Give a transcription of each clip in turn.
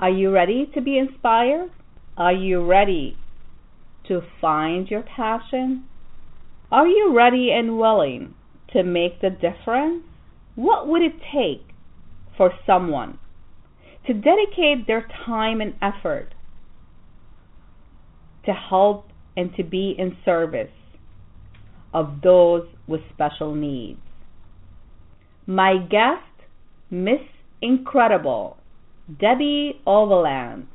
Are you ready to be inspired? Are you ready to find your passion? Are you ready and willing to make the difference? What would it take for someone to dedicate their time and effort to help and to be in service of those with special needs? My guest, Miss Incredible, Debbie Oveland,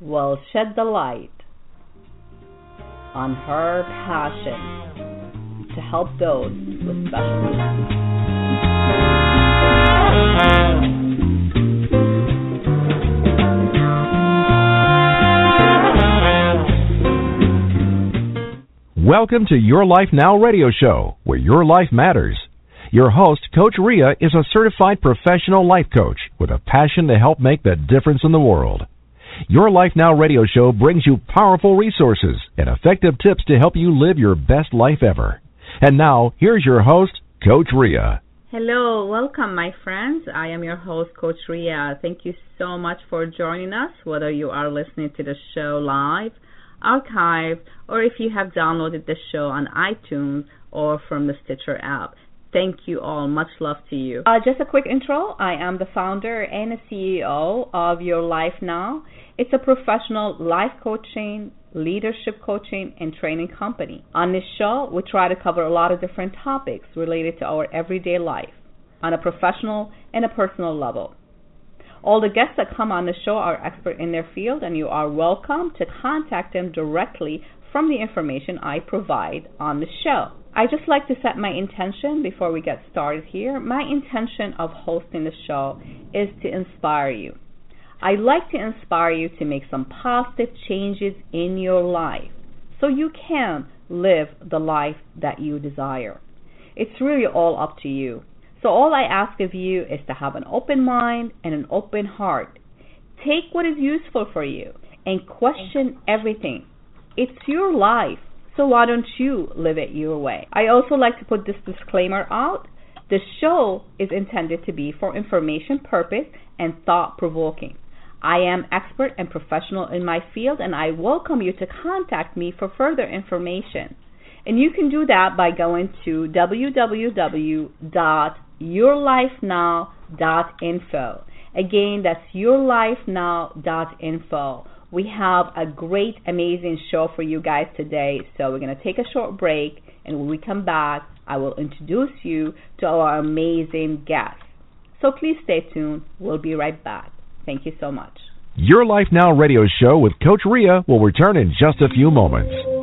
will shed the light on her passion to help those with special needs. Welcome to Your Life Now radio show, where your life matters. Your host, Coach Rea, is a certified professional life coach with a passion to help make the difference in the world. Your Life Now radio show brings you powerful resources and effective tips to help you live your best life ever. And now, here's your host, Coach Rea. Hello, welcome, my friends. I am your host, Coach Rea. Thank you so much for joining us, whether you are listening to the show live, archived, or if you have downloaded the show on iTunes or from the Stitcher app. Thank you all. Much love to you. Uh, just a quick intro. I am the founder and the CEO of Your Life Now. It's a professional life coaching, leadership coaching, and training company. On this show, we try to cover a lot of different topics related to our everyday life on a professional and a personal level. All the guests that come on the show are expert in their field, and you are welcome to contact them directly from the information I provide on the show. I just like to set my intention before we get started here. My intention of hosting the show is to inspire you. I like to inspire you to make some positive changes in your life so you can live the life that you desire. It's really all up to you. So, all I ask of you is to have an open mind and an open heart. Take what is useful for you and question everything. It's your life, so why don't you live it your way? I also like to put this disclaimer out. The show is intended to be for information purpose and thought provoking. I am expert and professional in my field and I welcome you to contact me for further information. And you can do that by going to www.yourlifenow.info. Again, that's yourlifenow.info. We have a great, amazing show for you guys today. So we're going to take a short break, and when we come back, I will introduce you to our amazing guests. So please stay tuned. We'll be right back. Thank you so much. Your Life Now radio show with Coach Rea will return in just a few moments.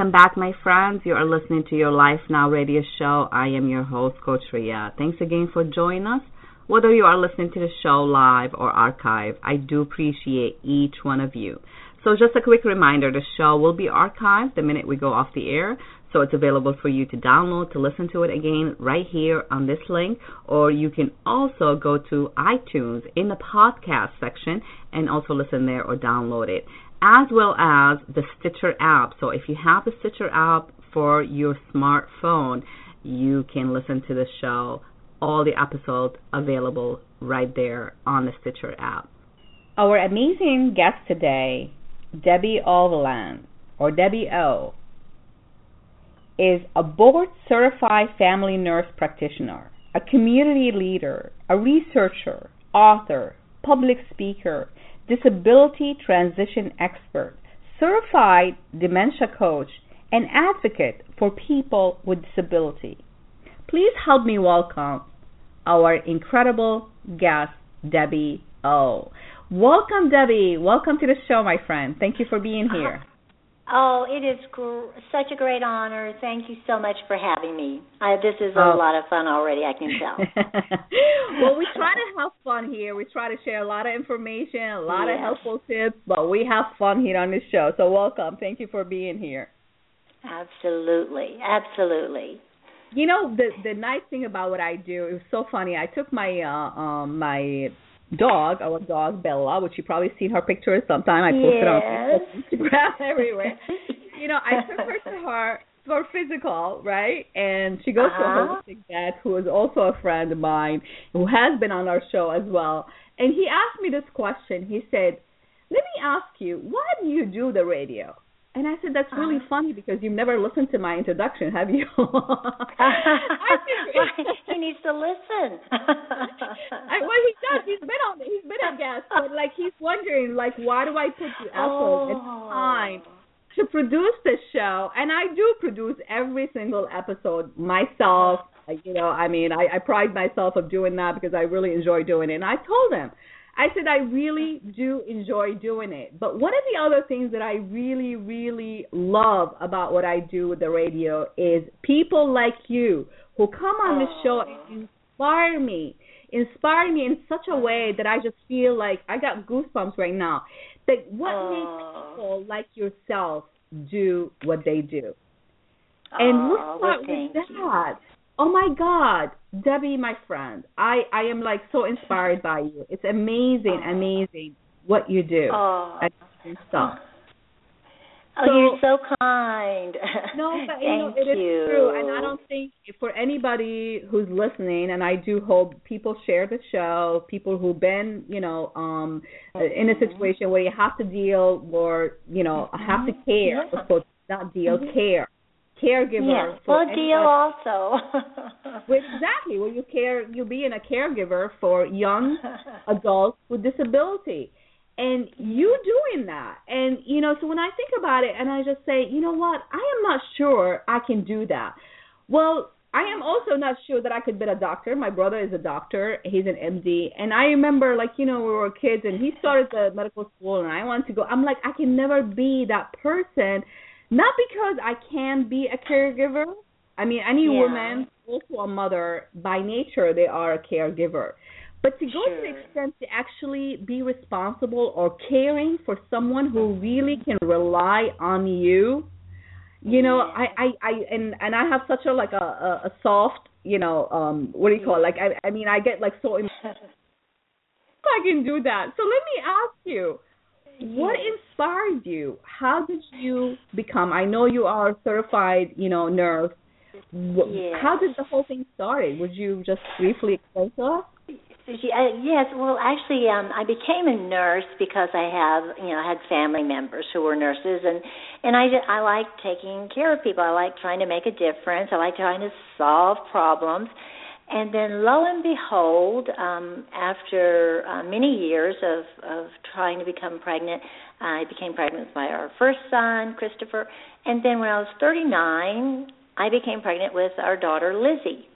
Welcome back, my friends. You are listening to your Life Now radio show. I am your host, Coach Rea. Thanks again for joining us. Whether you are listening to the show live or archive, I do appreciate each one of you. So, just a quick reminder the show will be archived the minute we go off the air. So, it's available for you to download, to listen to it again right here on this link, or you can also go to iTunes in the podcast section and also listen there or download it as well as the Stitcher app. So if you have the Stitcher app for your smartphone, you can listen to the show, all the episodes available right there on the Stitcher app. Our amazing guest today, Debbie Oveland, or Debbie O, is a board certified family nurse practitioner, a community leader, a researcher, author, public speaker, disability transition expert, certified dementia coach, and advocate for people with disability. Please help me welcome our incredible guest, Debbie O. Welcome, Debbie. Welcome to the show, my friend. Thank you for being here. Oh, it is gr- such a great honor. Thank you so much for having me. I, this is a Oh. lot of fun already, I can tell. well, we try to have fun here. We try to share a lot of information, a lot of helpful tips, but we have fun here on this show. So welcome. Thank you for being here. absolutely. Absolutely. You know the the nice thing about what I do it was so funny. I took my uh um my dog, our dog Bella, which you probably seen her pictures sometime. I posted on Yes. Facebook, Instagram, everywhere. You know, I took her to her for physical, right? And she goes to a Uh-huh. holistic vet who is also a friend of mine who has been on our show as well. And he asked me this question. He said, "Let me ask you, why do you do the radio?" And I said, "That's really Uh-huh. funny because you've never listened to my introduction, have you?" He needs to listen. I, well, he does. He's been on. He's been a guest, but like he's wondering, like, why do I put the effort and Oh. time to produce this show? And I do produce every single episode myself. Like, You know, I mean, I, I pride myself of doing that because I really enjoy doing it. And I told him, I said I really do enjoy doing it. But one of the other things that I really, really love about what I do with the radio is people like you who come on the show and inspire me, inspire me in such a way that I just feel like I got goosebumps right now. That what Oh. makes people like yourself do what they do. And Oh, let's well, with that. you. Oh my God, Debbie, my friend, I I am like so inspired by you. It's amazing, amazing what you do Oh. and stuff. Oh, So- you're so kind. No, but you know, it is you. true, and I don't think for anybody who's listening, and I do hope people share the show, people who've been, you know, um, in a Mm-hmm. situation where you have to deal or you know have to care, Yeah. so not deal, care, caregiver. Yes, for well, deal also. Exactly. Well, you care. You being a caregiver for young adults with disability, and you doing that. And you know, so when I think about it, and I just say, you know what, I am not sure I can do that. Well, I am also not sure that I could be a doctor. My brother is a doctor. He's an MD, and I remember, like you know, we were kids, and he started the medical school, and I wanted to go. I'm like, I can never be that person, not because I can be a caregiver. I mean, any Yeah. woman, also a mother, by nature, they are a caregiver. But to go to the extent to actually be responsible or caring for someone who really can rely on you, you know, Yeah. I, I, I, and and I have such a like a a, a soft, you know, um, what do you call it? Like I, I mean, I get like so. Em- I can do that. So let me ask you, what inspired you? How did you become? I know you are a certified, you know, nurse. How did the whole thing started? Would you just briefly explain to us? Uh, yes, well, actually, um, I became a nurse because I have, you know, I had family members who were nurses, and and I I like taking care of people. I like trying to make a difference. I like trying to solve problems. And then, lo and behold, um, after uh, many years of of trying to become pregnant, I became pregnant with my our first son, Christopher. And then, when I was 39, I became pregnant with our daughter Lizzie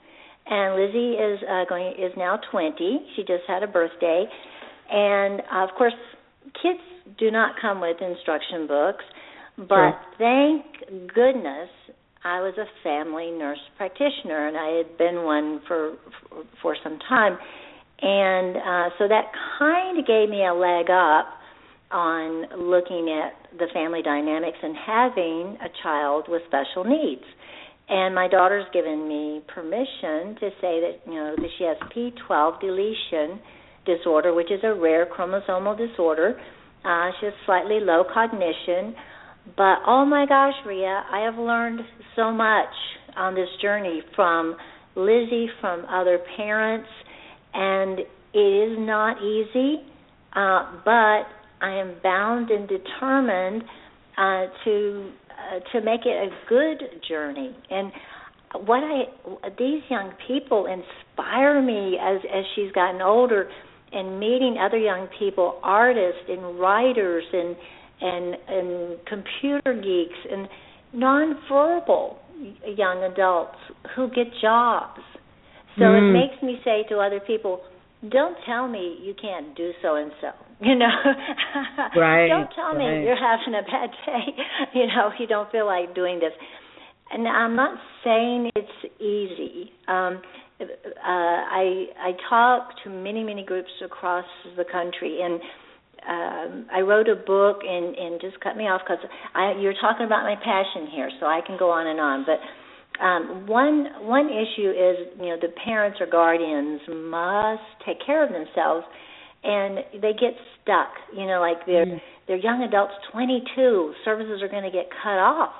and Lizzie is uh, going is now 20. She just had a birthday, and uh, of course, kids do not come with instruction books, but Sure. thank goodness I was a family nurse practitioner, and I had been one for for, some time, and uh, so that kind of gave me a leg up on looking at the family dynamics and having a child with special needs. And my daughter's given me permission to say that you know that she has P12 deletion disorder, which is a rare chromosomal disorder. Uh, she has slightly low cognition, but oh my gosh, Rea, I have learned so much on this journey from Lizzie, from other parents, and it is not easy, uh, but I am bound and determined uh, to uh, to make it a good journey. And what I these young people inspire me as as she's gotten older, and meeting other young people, artists and writers and and and computer geeks and nonverbal young adults who get jobs. So Mm. it makes me say to other people, don't tell me you can't do so and so. You know, right? don't tell right. me you're having a bad day. You know, you don't feel like doing this. And I'm not saying it's easy. Um, uh, I I talk to many many groups across the country, and um, I wrote a book. And and just cut me off because you're talking about my passion here, so I can go on and on. But um, one one issue is you know the parents or guardians must take care of themselves, and they get stuck. You know, like they're mm. they're young adults, 22. Services are going to get cut off.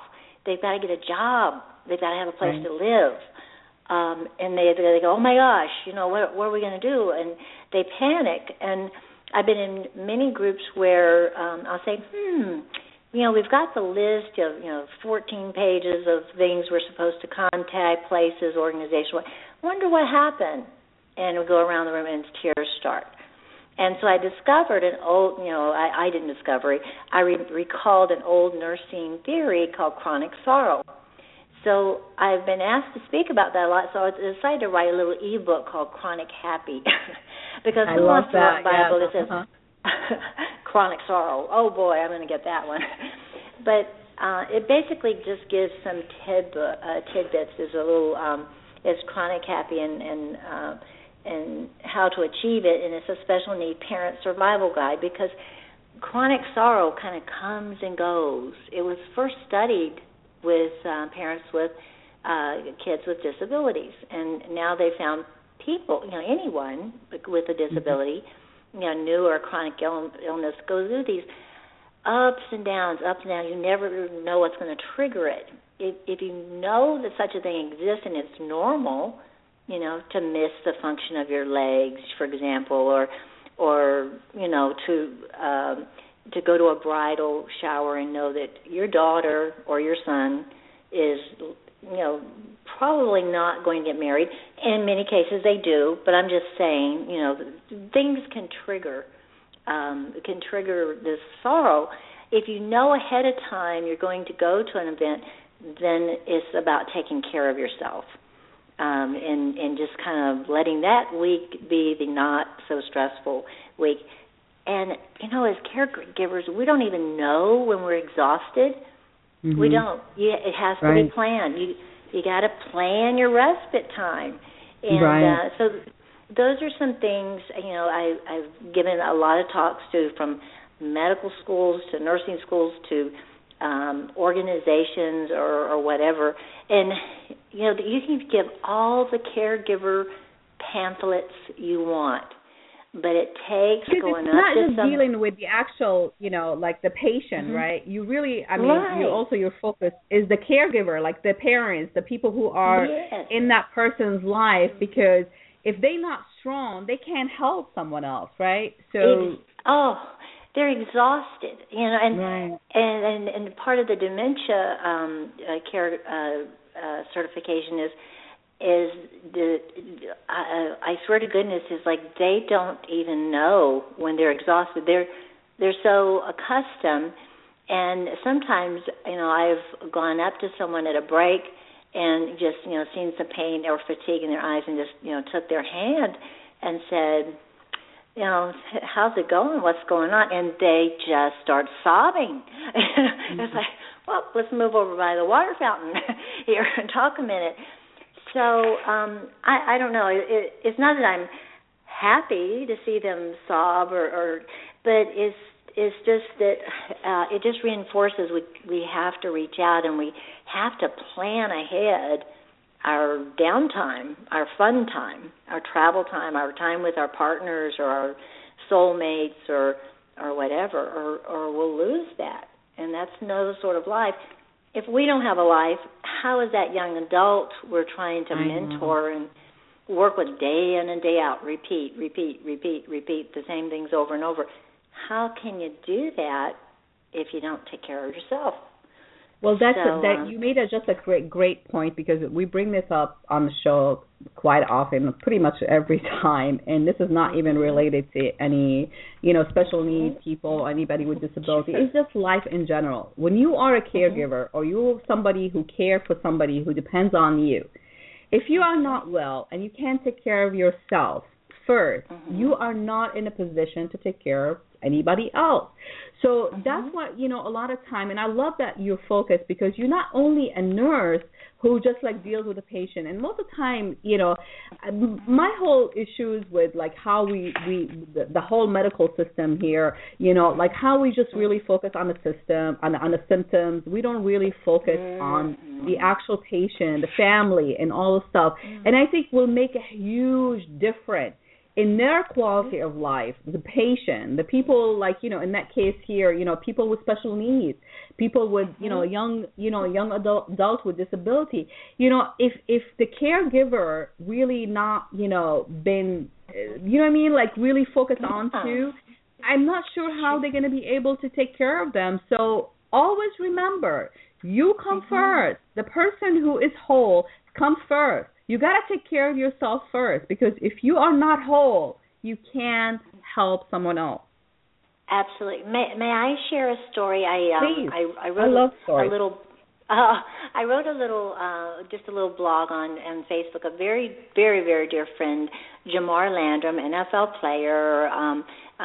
They've got to get a job. They've got to have a place right. to live. Um, and they they go, oh my gosh, you know what what are we going to do? And they panic. And I've been in many groups where um, I'll say, hmm you know, we've got the list of, you know, 14 pages of things we're supposed to contact, places, organizations. Wonder what happened. And we go around the room and tears start. And so I discovered an old, you know, I, I didn't discover it. I re- recalled an old nursing theory called chronic sorrow. So I've been asked to speak about that a lot. So I decided to write a little ebook called Chronic Happy, because I who wants to a Bible yeah. that says uh-huh. chronic sorrow. Oh boy, I'm going to get that one. but uh, it basically just gives some tid- uh, tidbits. There's a little um, is chronic happy and and uh, and how to achieve it, and it's a special need parent survival guide because chronic sorrow kind of comes and goes. It was first studied with uh, parents with uh, kids with disabilities, and now they found people, you know, anyone with a disability. Mm-hmm you know, new or chronic Ill- illness goes through these ups and downs, ups and downs. You never know what's going to trigger it. If, if you know that such a thing exists and it's normal, you know, to miss the function of your legs, for example, or or you know, to um, to go to a bridal shower and know that your daughter or your son is you know probably not going to get married. In many cases, they do, but I'm just saying, you know, things can trigger um, can trigger this sorrow. If you know ahead of time you're going to go to an event, then it's about taking care of yourself. Um, and and just kind of letting that week be the not so stressful week. And you know, as caregivers, we don't even know when we're exhausted. Mm-hmm. We don't. You, it has to right. be planned. You you got to plan your respite time, and right. uh, so those are some things. You know, I, I've given a lot of talks to from medical schools to nursing schools to um, organizations or, or whatever, and you know you can give all the caregiver pamphlets you want but it takes because going it's not up just some, dealing with the actual you know like the patient mm-hmm. right you really i mean right. you also your focus is the caregiver like the parents the people who are yes. in that person's life because if they're not strong they can't help someone else right so Ex- oh they're exhausted you know and right. and, and and part of the dementia um uh, care uh, uh certification is is the I, I swear to goodness is like they don't even know when they're exhausted. They're they're so accustomed, and sometimes you know I've gone up to someone at a break and just you know seen some pain or fatigue in their eyes and just you know took their hand and said, you know, how's it going? What's going on? And they just start sobbing. mm-hmm. It's like, well, let's move over by the water fountain here and talk a minute so um, I, I don't know. It, it's not that I'm happy to see them sob, or, or but it's it's just that uh, it just reinforces we we have to reach out and we have to plan ahead our downtime, our fun time, our travel time, our time with our partners or our soulmates or or whatever, or or we'll lose that, and that's no sort of life if we don't have a life, how is that young adult we're trying to I mentor know. and work with day in and day out, repeat, repeat, repeat, repeat the same things over and over? How can you do that if you don't take care of yourself? Well, that's so, a, that um, you made a, just a great great point because we bring this up on the show quite often, pretty much every time, and this is not even related to any you know special needs people, anybody with disability. It's just life in general. When you are a caregiver or you're somebody who cares for somebody who depends on you, if you are not well and you can't take care of yourself, 1st mm-hmm. you are not in a position to take care of anybody else. So mm-hmm. that's what you know a lot of time, and I love that you're focused because you're not only a nurse who just like deals with the patient, and most of the time, you know, my whole issues with like how we we the, the whole medical system here, you know, like how we just really focus on the system on on the symptoms. We don't really focus on the Mm-hmm. actual patient, the family, and all the stuff. And I think will make a huge difference in their quality of life, the patient, the people like, you know, in that case here, you know, people with special needs, people with, you know, young, you know, young adult adults with disability. You know, if if the caregiver really not, you know, been uh, you know what I mean, like really focused on to, I'm not sure how they're going to be able to take care of them. So always remember, you come first. The person who is whole comes first you got to take care of yourself first because if you are not whole, you can help someone else. Absolutely. May May I share a story? I um, Please. I, I wrote I love a, stories. a little. Uh, I wrote a little, uh, just a little blog on on Facebook. A very, very, very dear friend, Jamar Landrum, NFL player, um, uh,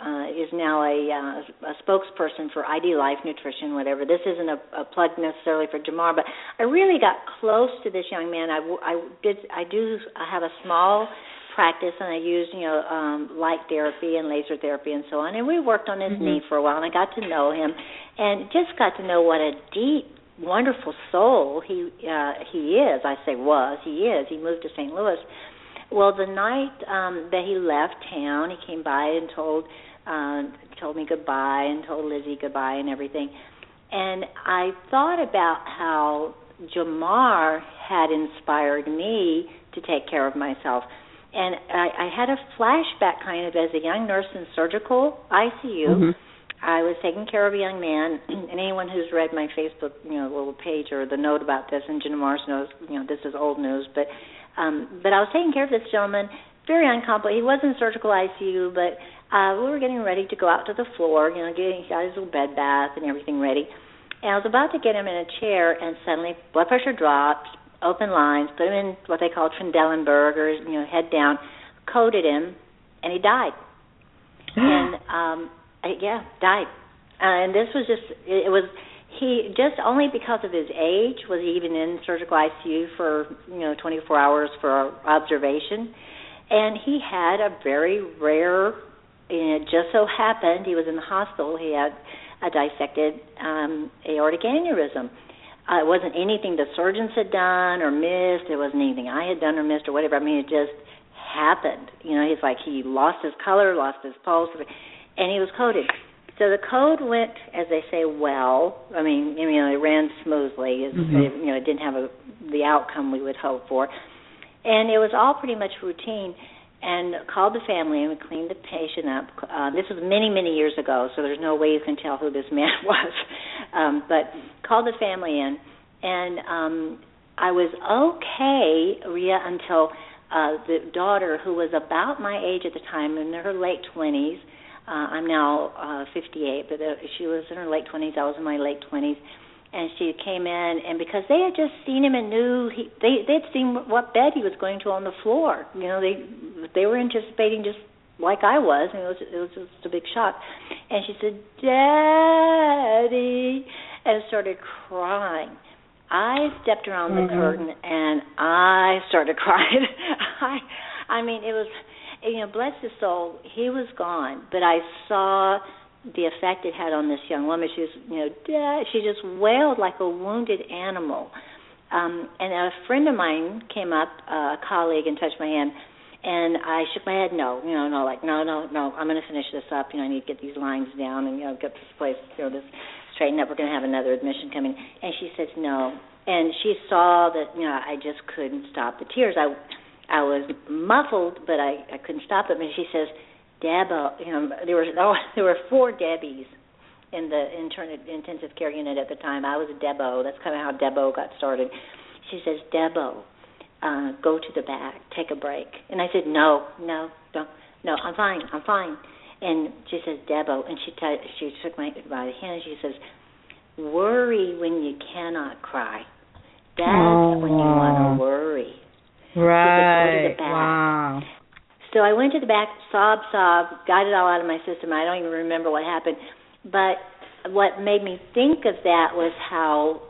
uh, is now a, uh, a spokesperson for ID Life Nutrition. Whatever. This isn't a, a plug necessarily for Jamar, but I really got close to this young man. I, I did. I do. I have a small practice and I used, you know, um light therapy and laser therapy and so on. And we worked on his Mhm. knee for a while and I got to know him and just got to know what a deep, wonderful soul he uh he is. I say was, he is. He moved to St. Louis. Well, the night um that he left town, he came by and told uh told me goodbye and told Lizzie goodbye and everything. And I thought about how Jamar had inspired me to take care of myself and I, I had a flashback kind of as a young nurse in surgical ICU. Mhm. I was taking care of a young man, and anyone who's read my Facebook, you know, little page or the note about this, and Jenna Mars knows, you know, this is old news. But, um, but I was taking care of this gentleman, very uncomplicated. He was in surgical ICU, but uh, we were getting ready to go out to the floor, you know, getting he got his little bed bath and everything ready. And I was about to get him in a chair, and suddenly blood pressure dropped, open lines, put him in what they call Trendelenburg, or you know, head down, coded him, and he died. and um, yeah, died. Uh, and this was just it, it was he just only because of his age was he even in surgical ICU for you know 24 hours for observation, and he had a very rare. And it just so happened he was in the hospital. He had a dissected um, aortic aneurysm. Uh, it wasn't anything the surgeons had done or missed. It wasn't anything I had done or missed or whatever. I mean, it just happened. You know, he's like he lost his color, lost his pulse, and he was coded. So the code went, as they say, well. I mean, you know, it ran smoothly. It, Mhm. it, you know, it didn't have a, the outcome we would hope for, and it was all pretty much routine. And called the family and we cleaned the patient up. Uh, this was many, many years ago, so there's no way you can tell who this man was. Um, but called the family in, and um, I was okay, Rea, until uh, the daughter, who was about my age at the time, in her late 20s. Uh, I'm now uh, 58, but uh, she was in her late 20s. I was in my late 20s, and she came in, and because they had just seen him and knew he, they they'd seen what bed he was going to on the floor. You know, they they were anticipating just like I was, and it was it was just a big shock. And she said, "Daddy," and started crying. I stepped around the Mhm. curtain and I started crying. I I mean it was you know, bless his soul, he was gone, but I saw the effect it had on this young woman. She was, you know, Dad, she just wailed like a wounded animal. Um, and a friend of mine came up, uh, a colleague, and touched my hand, and I shook my head, no, you know, no, like, no, no, no, I'm going to finish this up. You know, I need to get these lines down and you know get this place, you know, this straightened up. We're going to have another admission coming. And she says no, and she saw that you know I just couldn't stop the tears. I I was muffled, but I I couldn't stop them. And she says, Deb, uh, you know, there was oh, there were four Debbies in the intern intensive care unit at the time. I was a Debo. That's kind of how Debo got started. She says, Debo, uh, go to the back, take a break. And I said, no, no, don't, no, I'm fine, I'm fine. And she says, Debo, and she t- she took my by the hand and she says, worry when you cannot cry. That's Oh, when you want to worry. Right. Wow. So I went to the back, sob, sob, got it all out of my system. I don't even remember what happened. But what made me think of that was how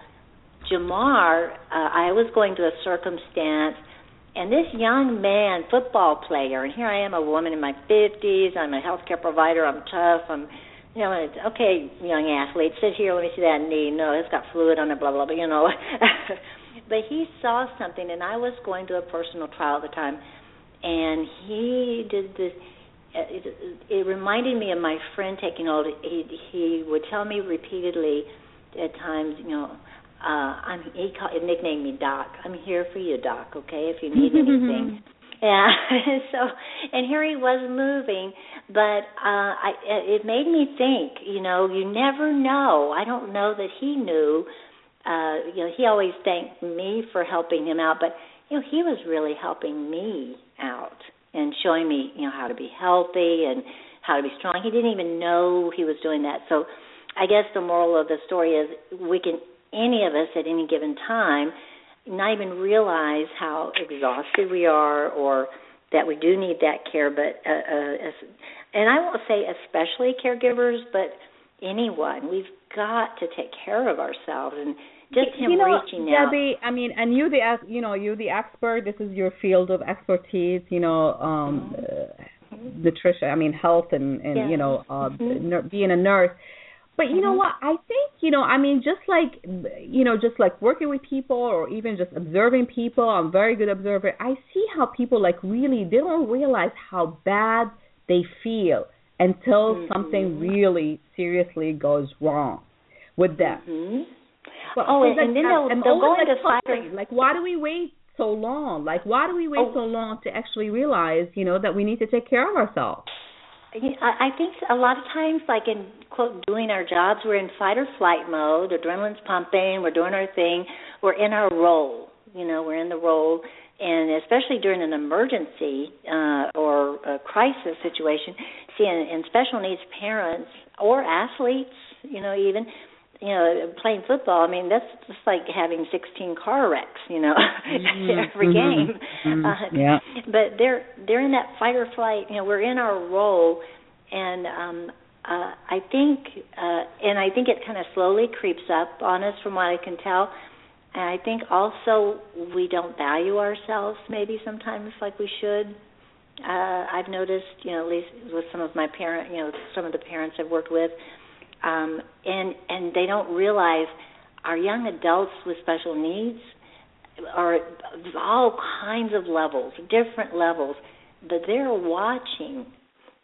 Jamar, uh, I was going to a circumstance, and this young man, football player, and here I am, a woman in my 50s. I'm a healthcare provider. I'm tough. I'm, you know, it's, okay, young athlete, sit here. Let me see that knee. No, it's got fluid on it. Blah blah blah. You know. but he saw something, and I was going through a personal trial at the time, and he did this. It, it reminded me of my friend taking hold. He he would tell me repeatedly at times, you know, uh, I'm he called, he nicknamed me Doc. I'm here for you, Doc. Okay, if you need anything. yeah. so, and here he was moving, but uh, I it made me think. You know, you never know. I don't know that he knew. Uh, you know, he always thanked me for helping him out, but you know, he was really helping me out and showing me, you know, how to be healthy and how to be strong. He didn't even know he was doing that. So, I guess the moral of the story is we can any of us at any given time not even realize how exhausted we are or that we do need that care but uh, uh, and I won't say especially caregivers but anyone we've got to take care of ourselves and just him you know, reaching Debbie, out. I mean, and you the you know you the expert. This is your field of expertise. You know, um, mm-hmm. uh, nutrition. I mean, health and and yeah. you know, uh, mm-hmm. being a nurse. But you know mm-hmm. what? I think you know. I mean, just like you know, just like working with people or even just observing people. I'm a very good observer. I see how people like really they don't realize how bad they feel until mm-hmm. something really seriously goes wrong with them. Mm-hmm. Well, oh, and, like, and then they'll, I'm they'll go into fight. Like, why do we wait so long? Like, why do we wait oh. so long to actually realize, you know, that we need to take care of ourselves? I think a lot of times, like in quote, doing our jobs, we're in fight or flight mode. Adrenaline's pumping. We're doing our thing. We're in our role. You know, we're in the role, and especially during an emergency uh, or a crisis situation. See, in, in special needs parents or athletes, you know, even you know, playing football, I mean, that's just like having 16 car wrecks, you know, mm-hmm. every game. Mm-hmm. Uh, yeah. But they're they're in that fight or flight. You know, we're in our role, and um, uh, I think, uh, and I think it kind of slowly creeps up on us, from what I can tell. And I think also we don't value ourselves maybe sometimes like we should. Uh, I've noticed, you know, at least with some of my parent, you know, some of the parents I've worked with um, and and they don't realize our young adults with special needs are all kinds of levels, different levels, but they're watching.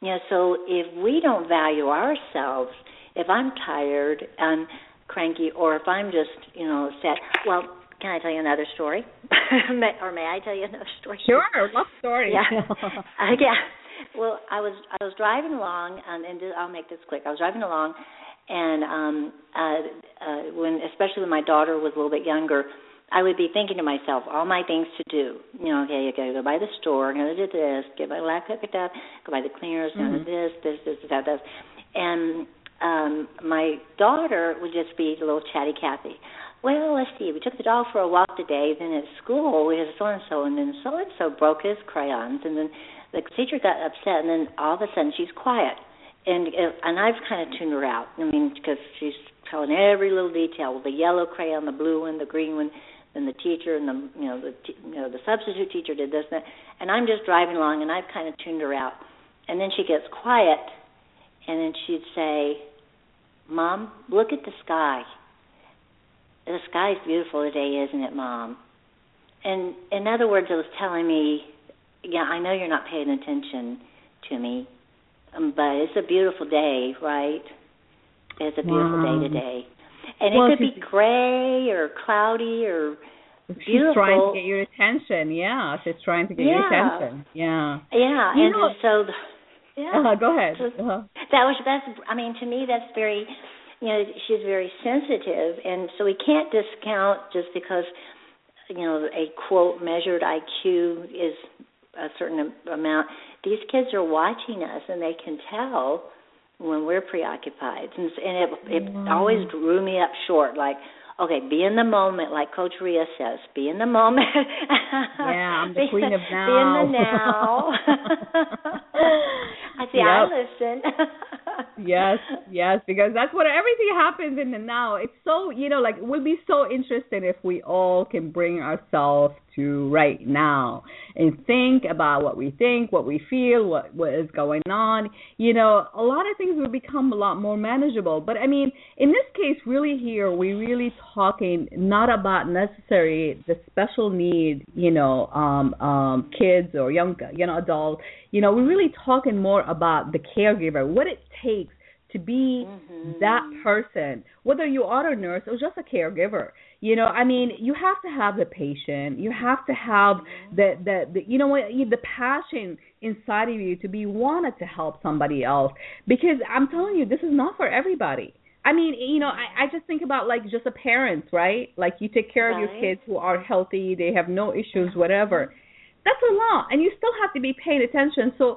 You know, so if we don't value ourselves, if I'm tired and cranky, or if I'm just you know sad, well, can I tell you another story, or may I tell you another story? Sure, love stories. Yeah, uh, yeah. Well, I was I was driving along, um, and I'll make this quick. I was driving along, and um uh uh when especially when my daughter was a little bit younger I would be thinking to myself all my things to do. You know, okay, you gotta go by the store, gotta do this, get my laptop picked up, go by the cleaners, mm-hmm. this, this, this, this, that, this. And um my daughter would just be a little chatty Cathy. Well, let's see, we took the dog for a walk today, then at school we had so and so and then so and so broke his crayons and then the teacher got upset and then all of a sudden she's quiet and uh, and I've kind of tuned her out. I mean, because she's telling every little detail. The yellow crayon, the blue one, the green one, and the teacher and the you know the you know the substitute teacher did this and that. And I'm just driving along, and I've kind of tuned her out. And then she gets quiet, and then she'd say, "Mom, look at the sky. The sky's beautiful today, isn't it, Mom?" And in other words, it was telling me, "Yeah, I know you're not paying attention to me." Um, but it's a beautiful day, right? It's a beautiful wow. day today, and well, it could be gray or cloudy or She's beautiful. trying to get your attention. Yeah, she's trying to get yeah. your attention. Yeah. Yeah, you and know, so. Yeah. Uh, go ahead. Uh-huh. That was that's. I mean, to me, that's very. You know, she's very sensitive, and so we can't discount just because you know a quote measured IQ is a certain amount these kids are watching us and they can tell when we're preoccupied and, and it it wow. always drew me up short like okay, be in the moment, like Coach Rea says, be in the moment. yeah, I'm the be, queen of now. Be in the now. I see. Yep. I listen. Yes, yes, because that's what everything happens in the now. It's so you know, like we'll be so interesting if we all can bring ourselves to right now and think about what we think, what we feel, what what is going on. You know, a lot of things will become a lot more manageable. But I mean, in this case, really here we're really talking not about necessarily the special need, you know, um, um, kids or young, you know, adult. You know, we're really talking more about the caregiver, what it takes to be mm-hmm. that person, whether you are a nurse or just a caregiver. You know, I mean, you have to have the patient. You have to have mm-hmm. the, the the you know what the passion inside of you to be wanted to help somebody else because I'm telling you this is not for everybody. I mean, you know, I, I just think about like just a parent, right? Like you take care right. of your kids who are healthy, they have no issues, whatever. That's a lot, and you still have to be paying attention. So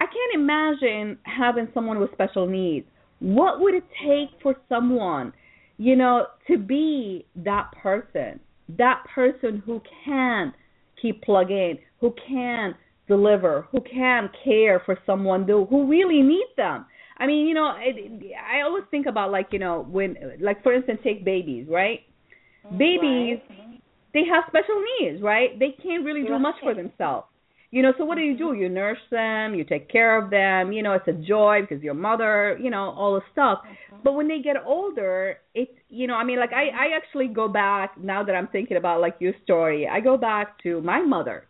I can't imagine having someone with special needs. What would it take for someone, you know, to be that person, that person who can keep plugging, who can deliver, who can care for someone who really needs them? I mean, you know, it, I always think about like, you know, when, like for instance, take babies, right? Babies, right. they have special needs, right? They can't really do much for themselves. You know, so what do you do? Mm-hmm. You nurse them, you take care of them. You know, it's a joy because your mother, you know, all the stuff. Mm-hmm. But when they get older, it's you know, I mean, like I I actually go back now that I'm thinking about like your story. I go back to my mother.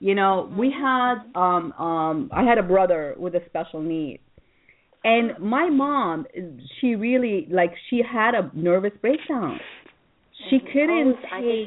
You know, we mm-hmm. had um um I had a brother with a special need. And my mom, she really like she had a nervous breakdown she couldn't oh, take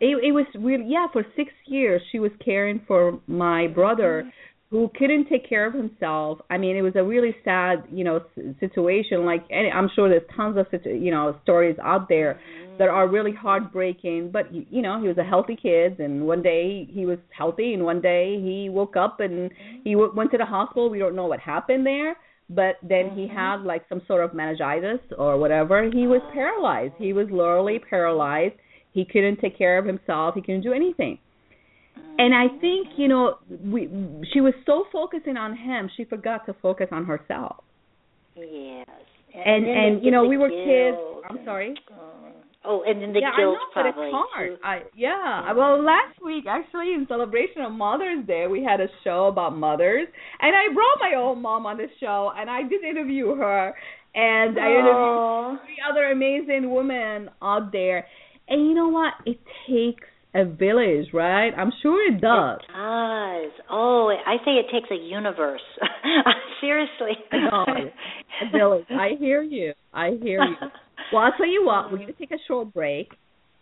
it it was really yeah for 6 years she was caring for my brother mm-hmm. who couldn't take care of himself. I mean it was a really sad you know situation like and i'm sure there's tons of you know stories out there mm-hmm. that are really heartbreaking but you know he was a healthy kid and one day he was healthy and one day he woke up and he w- went to the hospital. We don't know what happened there but then mm-hmm. he had like some sort of meningitis or whatever. He was paralyzed. He was literally paralyzed. He couldn't take care of himself. He couldn't do anything. And I think you know we she was so focusing on him, she forgot to focus on herself. Yes. And and, and you know we were kids. I'm sorry. Uh, Oh, and then the yeah, guilt I know, probably. But it's hard. I, yeah. Well, last week actually in celebration of Mother's Day, we had a show about mothers, and I brought my own mom on the show, and I did interview her, and I interviewed three other amazing women out there. And you know what? It takes a village, right? I'm sure it does. It does. Oh, I say it takes a universe. Seriously. a village. I hear you. I hear you. Well, I'll tell you what. We're going to take a short break,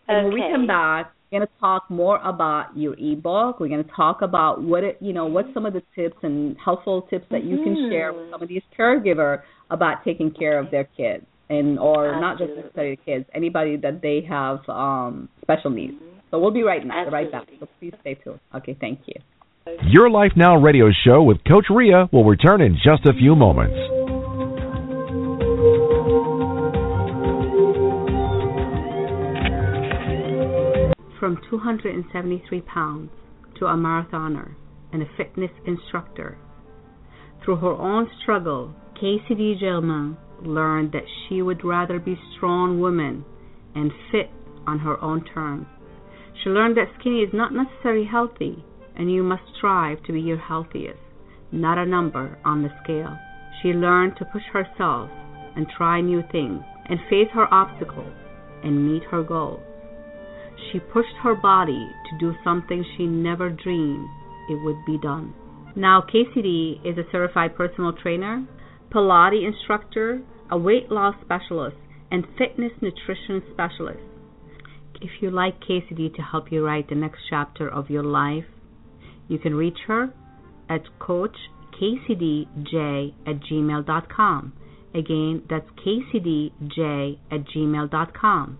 and okay. when we come back, we're going to talk more about your ebook. We're going to talk about what it, you know, what some of the tips and helpful tips that you can share with some of these caregiver about taking care of their kids, and or Absolutely. not just necessarily kids, anybody that they have um special needs. Mm-hmm. So we'll be right now, right back. So please stay tuned. Okay, thank you. Your Life Now radio show with Coach Rea will return in just a few moments. From 273 pounds to a marathoner and a fitness instructor. Through her own struggle, Cassidy Gilman learned that she would rather be strong woman and fit on her own terms. She learned that skinny is not necessarily healthy, and you must strive to be your healthiest, not a number on the scale. She learned to push herself and try new things and face her obstacles and meet her goals. She pushed her body to do something she never dreamed it would be done. Now, KCD is a certified personal trainer, Pilates instructor, a weight loss specialist, and fitness nutrition specialist. If you like KCD to help you write the next chapter of your life, you can reach her at coachkcdj at gmail.com. Again, that's kcdj at gmail.com.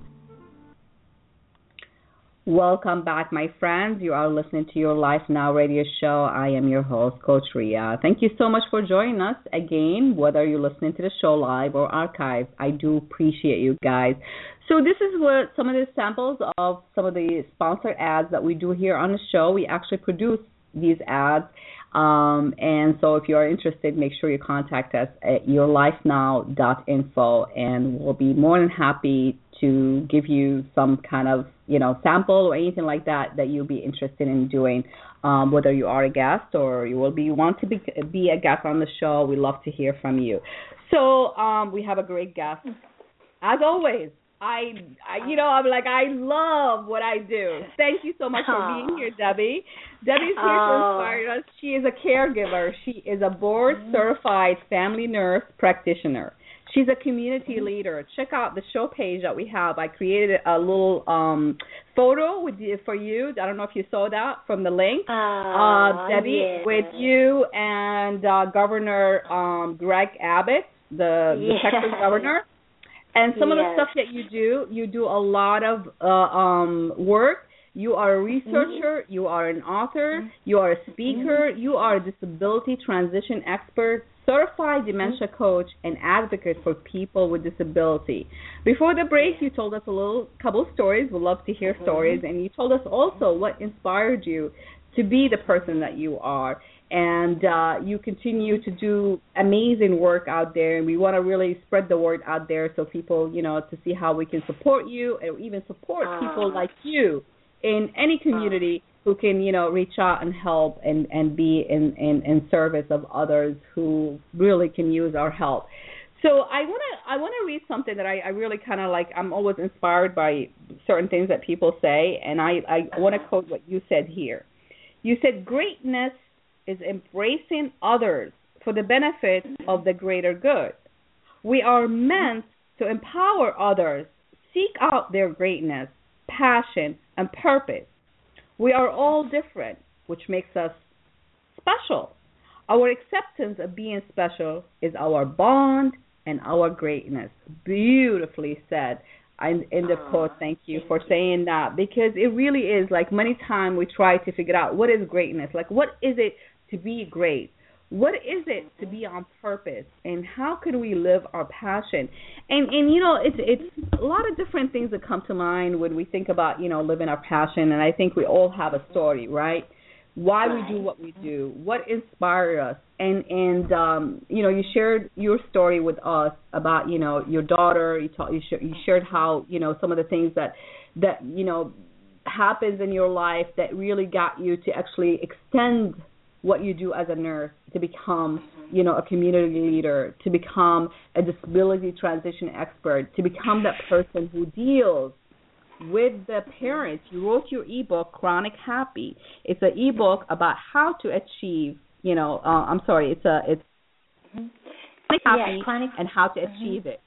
Welcome back, my friends. You are listening to your Life Now radio show. I am your host, Coach Rea. Thank you so much for joining us again, whether you're listening to the show live or archive. I do appreciate you guys. So this is what some of the samples of some of the sponsored ads that we do here on the show. We actually produce these ads. Um, and so if you are interested, make sure you contact us at yourlifenow.info and we'll be more than happy to give you some kind of you know sample or anything like that that you'll be interested in doing um, whether you are a guest or you will be want to be be a guest on the show we love to hear from you so um, we have a great guest as always I, I you know I'm like I love what I do. Thank you so much for being here, Debbie. Debbie's here to inspire us. She is a caregiver. She is a board certified family nurse practitioner. She's a community mm-hmm. leader. Check out the show page that we have. I created a little um photo with you, for you. I don't know if you saw that from the link. Uh, uh Debbie yeah. with you and uh Governor um Greg Abbott, the, the. Texas governor. And some yes. of the stuff that you do, you do a lot of uh, um work. You are a researcher, mm-hmm. you are an author, mm-hmm. you are a speaker, mm-hmm. you are a disability transition expert, certified dementia mm-hmm. coach and advocate for people with disability. Before the break, you told us a little couple stories. We'd love to hear mm-hmm. stories, and you told us also what inspired you to be the person that you are. And uh, you continue to do amazing work out there, and we want to really spread the word out there so people, you know, to see how we can support you and even support uh, people like you in any community who can you know reach out and help and and be in in, in service of others who really can use our help. So i want to i want to read something that i i really kind of like. I'm always inspired by certain things that people say and i i want to quote what you said here. You said greatness is embracing others for the benefit of the greater good. We are meant to empower others seek out their greatness passion and purpose we are all different, which makes us special. Our acceptance of being special is our bond and our greatness. Beautifully said. And in the quote, thank you for saying that because it really is like many times we try to figure out what is greatness, like what is it to be great, what is it to be on purpose? And how can we live our passion? And and you know it's it's a lot of different things that come to mind when we think about you know living our passion. And i think we all have a story right? Why we do what we do. What inspired us. And and um you know you shared your story with us about you know your daughter. You taught you, sh- you shared how you know some of the things that that you know happens in your life that really got you to actually extend what you do as a nurse to become, mm-hmm. you know, a community leader, to become a disability transition expert, to become that person who deals with the parents. You wrote your ebook, Chronic Happy. It's an ebook about how to achieve, you know, uh, I'm sorry, it's a it's mm-hmm. chronic happy yeah, chronic, and how to achieve mm-hmm. it.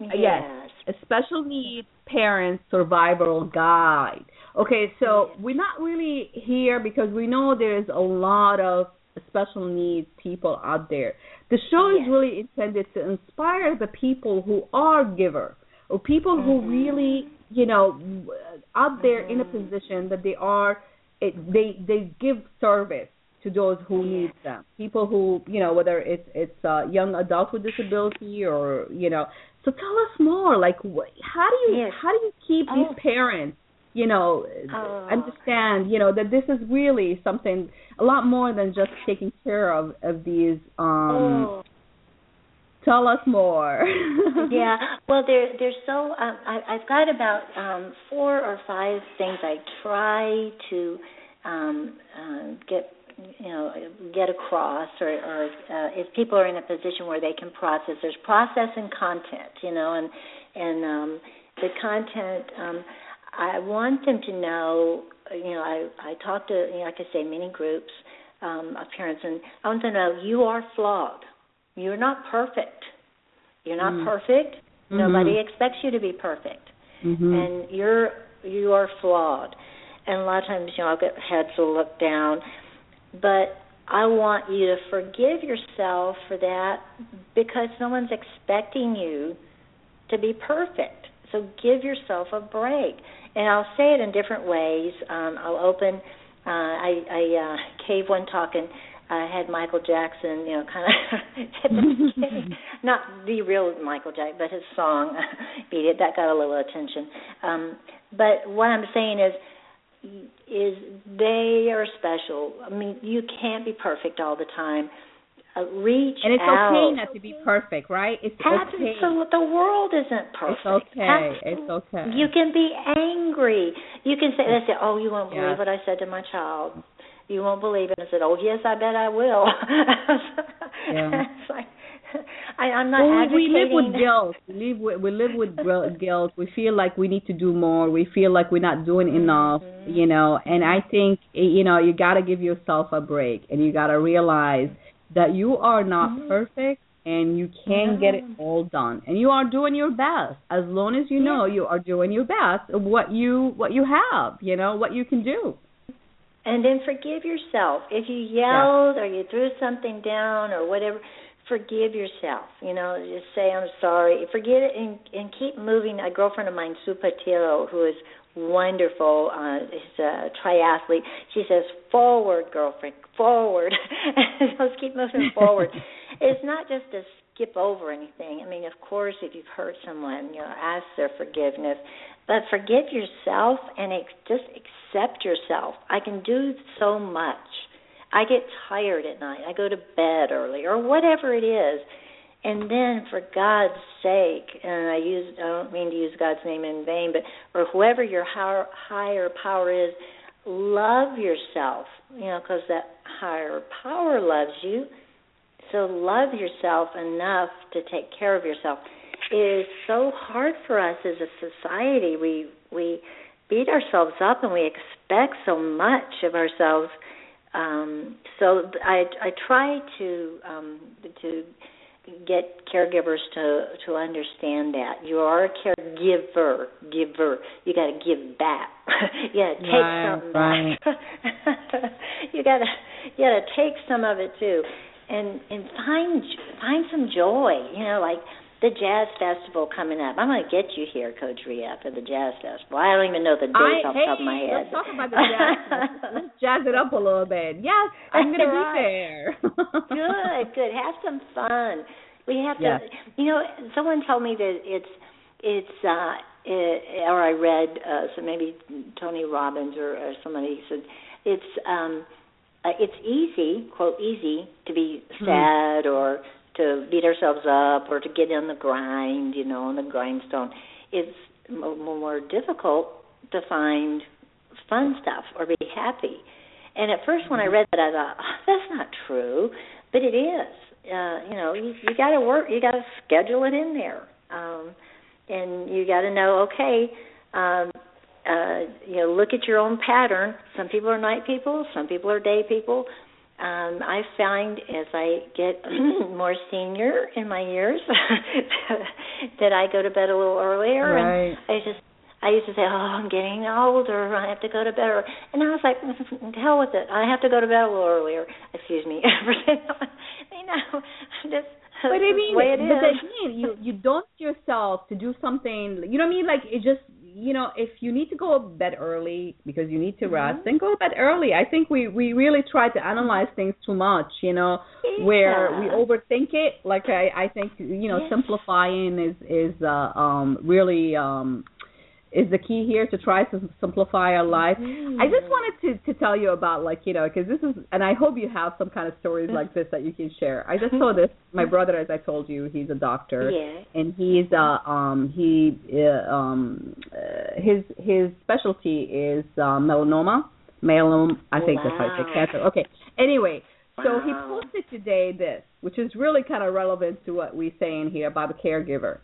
Yes. yes, a special needs parent survival guide. Okay, so we're not really here because we know there's a lot of special needs people out there. The show yes. is really intended to inspire the people who are giver or people mm-hmm. who really, you know, out there mm-hmm. in a position that they are it, they they give service to those who need them. People who, you know, whether it's it's uh, young adult with disability or, you know. So tell us more. Like, how do you yes. how do you keep oh. these parents you know, oh. understand, you know, that this is really something a lot more than just taking care of of these. um oh. Tell us more. yeah, well, they're they're so. Um, I, I've got about um four or five things I try to um uh, get you know get across or, or uh, if people are in a position where they can process there's process and content you know and and um the content um I want them to know, you know, I I talk to, you know, like I say, many groups um, of parents, and I want them to know you are flawed. You're not perfect. You're not mm. perfect. Mm-hmm. Nobody expects you to be perfect, mm-hmm. and you're you are flawed. And a lot of times, you know, I'll get heads will look down, but I want you to forgive yourself for that because no one's expecting you to be perfect. So give yourself a break. And I'll say it in different ways. Um, I'll open. Uh, I, I uh, gave one talk and I had Michael Jackson, you know, kind of not the real Michael Jackson, but his song beat it. That got a little attention. Um, but what I'm saying is, is they are special. I mean, you can't be perfect all the time. Uh, reach and it's out. okay not to be perfect, right? It's okay. So the world isn't perfect. It's okay. It's okay. You can be angry. You can say, "They say, oh, you won't believe what I said to my child." you won't believe it. I said, oh yes, I bet I will. yeah. it's like, I, I'm not well, we live with guilt. We live with we live with guilt. We feel like we need to do more. We feel like we're not doing enough. Mm-hmm. You know, and I think you know you got to give yourself a break, and you got to realize that you are not mm-hmm. perfect and you can get it all done and you are doing your best as long as you know you are doing your best of what you what you have you know what you can do and then forgive yourself. If you yelled yeah. or you threw something down or whatever, forgive yourself. You know, just say I'm sorry. Forget it and and keep moving. A girlfriend of mine, Sue Patillo, who is wonderful, uh, is a triathlete. She says, "Forward, girlfriend, forward." Let's keep moving forward. it's not just to skip over anything. I mean, of course, if you've hurt someone, you know, ask their forgiveness, but forgive yourself and ex- just accept yourself. I can do so much. I get tired at night. I go to bed early or whatever it is. And then for God's sake, and I use I don't mean to use God's name in vain, but or whoever your higher, higher power is, love yourself, you know, because that higher power loves you. So love yourself enough to take care of yourself. It is so hard for us as a society. We we beat ourselves up and we expect so much of ourselves. Um, so I I try to um, to get caregivers to to understand that. You are a caregiver giver. You got to give back. You got to take something right. back you got to you got to take some of it too. And and find find some joy you know like the jazz festival coming up. I'm going to get you here, Coach Rea, for the jazz festival. I don't even know the dates I, off hey, the top of my head. Let's talk about the jazz. let's jazz it up a little bit. Yes, I'm going to be there. good, good. Have some fun. We have yes. to. You know, someone told me that it's it's uh it, or I read uh so maybe Tony Robbins or, or somebody said it's um uh, it's easy, quote easy, to be Hmm. sad mm. or to beat ourselves up or to get on the grind, you know, on the grindstone. It's more difficult to find fun stuff or be happy. And at first, when I read that, I thought, oh, that's not true, but it is. Uh, you know, you, you got to work, you got to schedule it in there, um, and you got to know, okay, um, uh, you know, look at your own pattern. Some people are night people, some people are day people um, I find as I get more senior in my years that I go to bed a little earlier, right. and I just I used to say, "Oh, I'm getting older. I have to go to bed." Early. And I was like, "Hell with it. I have to go to bed a little earlier." Excuse me. you know, just but I mean, but is. again, you you don't yourself to do something. You know what I mean? Like it just you know, if you need to go to bed early because you need to rest, mm-hmm. then go to bed early. I think we we really try to analyze things too much, you know, yeah. where we overthink it. Like I I think you know, yes. simplifying is is uh, um really um is the key here to try to simplify our life. Mm-hmm. I just wanted to to tell you about like you know because this is and I hope you have some kind of stories like this that you can share. I just saw this. My brother, as I told you, he's a doctor, yeah. and he's uh um he uh, um uh, his his specialty is uh, melanoma. Melanoma, I think wow. that's how you say cancer. Okay. Anyway, so he posted today this, which is really kind of relevant to what we're saying here about the caregiver.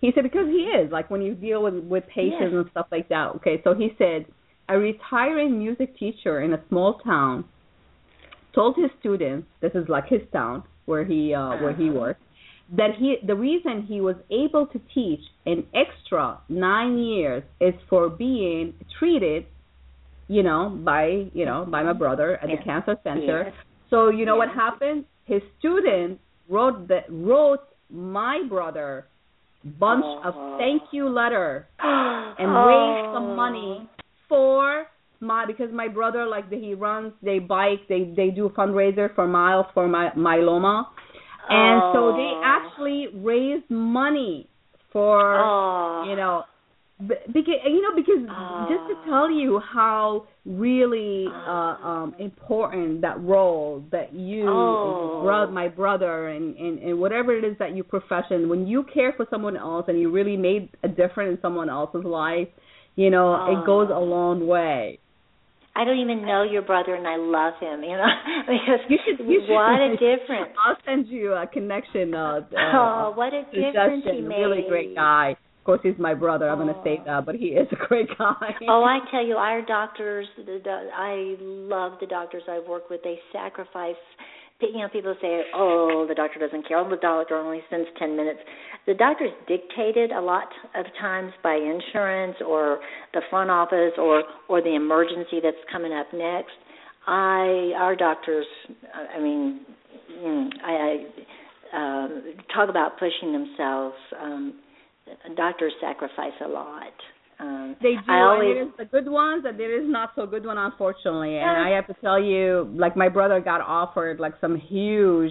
He said because he is like when you deal with with patients yes. and stuff like that. Okay, so he said a retiring music teacher in a small town told his students, this is like his town where he uh where he worked, that he the reason he was able to teach an extra nine years is for being treated, you know, by you know by my brother at yes. the cancer center. Yes. So you know yes. what happened? His students wrote that wrote my brother bunch oh. of thank you letter and oh. raise some money for my because my brother like he runs they bike they they do fundraiser for miles for my myeloma and oh. so they actually raised money for oh. you know because you know because just to tell you how really uh um important that role that you oh. bro- my brother and, and and whatever it is that you profession when you care for someone else and you really made a difference in someone else's life you know oh. it goes a long way I don't even know your brother, and I love him. You know, because you should, you should, what a difference! I'll send you a connection. Uh, oh, what a difference he made! Really great guy. Course, he's my brother. I'm oh. going to say that, but he is a great guy. oh, I tell you, our doctors. The, the, I love the doctors I've worked with. They sacrifice you know, people say, "Oh, the doctor doesn't care. Oh, the doctor only spends ten minutes." The doctor's dictated a lot of times by insurance or the front office or or the emergency that's coming up next. I, our doctors, I mean, mm, I, I um, talk about pushing themselves. Um, doctors sacrifice a lot. Um, they do. I always, and there's the good ones, and there is not so good one, unfortunately. And I have to tell you, like my brother got offered like some huge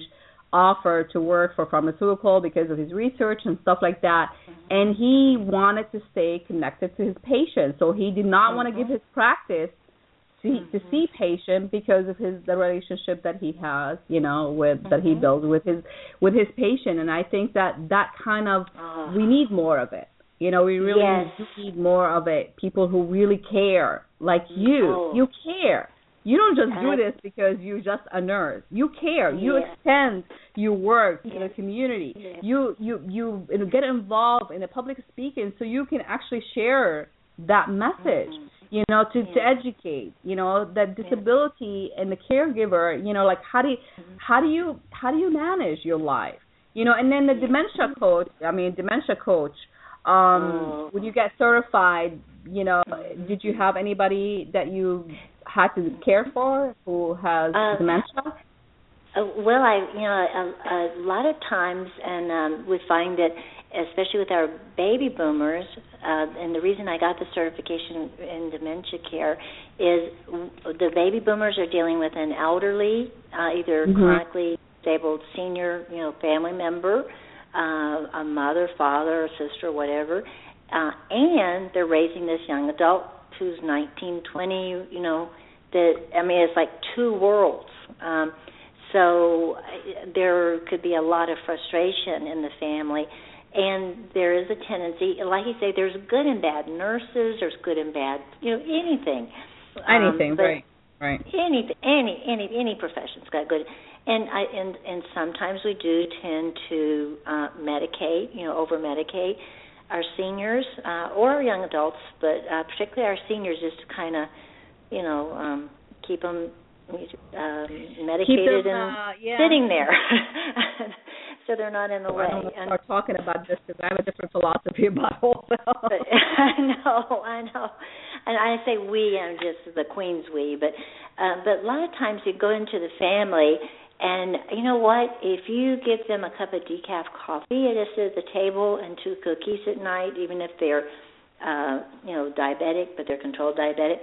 offer to work for pharmaceutical because of his research and stuff like that, mm-hmm. and he wanted to stay connected to his patients, so he did not mm-hmm. want to give his practice to mm-hmm. to see patient because of his the relationship that he has, you know, with that he builds with his with his patient, and I think that that kind of oh. we need more of it. You know, we really yes. need more of it. People who really care, like you. Oh. You care. You don't just do this because you're just a nurse. You care. You Yes. extend your work in the community. Yes. You you you get involved in the public speaking so you can actually share that message. Mhm. You know, to to educate. You know, that disability and the caregiver. You know, like how do you, Mm-hmm. how do you how do you manage your life? You know, and then the dementia coach. I mean, dementia coach um Oh. when you get certified you know did you have anybody that you had to care for who has Uh, dementia Uh, well, I you know a, a lot of times, and um, we find that especially with our baby boomers, uh, and the reason I got the certification in dementia care is the baby boomers are dealing with an elderly, uh, either Mhm. chronically disabled senior, you know, family member, uh, a mother, father, or sister, whatever, uh, and they're raising this young adult who's 19, 20, you know, that I mean, it's like two worlds. Um, so uh, there could be a lot of frustration in the family, and there is a tendency, like you say, there's good and bad nurses, there's good and bad, you know, anything. anything um, right right Any any any any profession's got good, and I and and sometimes we do tend to uh, medicate, you know, over medicate our seniors uh, or our young adults, but uh, particularly our seniors, just to kind of, you know, um, keep them um, medicated them, and uh, yeah. sitting there, so they're not in the way. I don't And- start talking about this because I have a different philosophy about but I know, I know, and I say we, I'm just the queen's we, but uh, but a lot of times you go into the family, and you know what? If you give them a cup of decaf coffee and just at the table and two cookies at night, even if they're uh, you know diabetic, but they're controlled diabetic,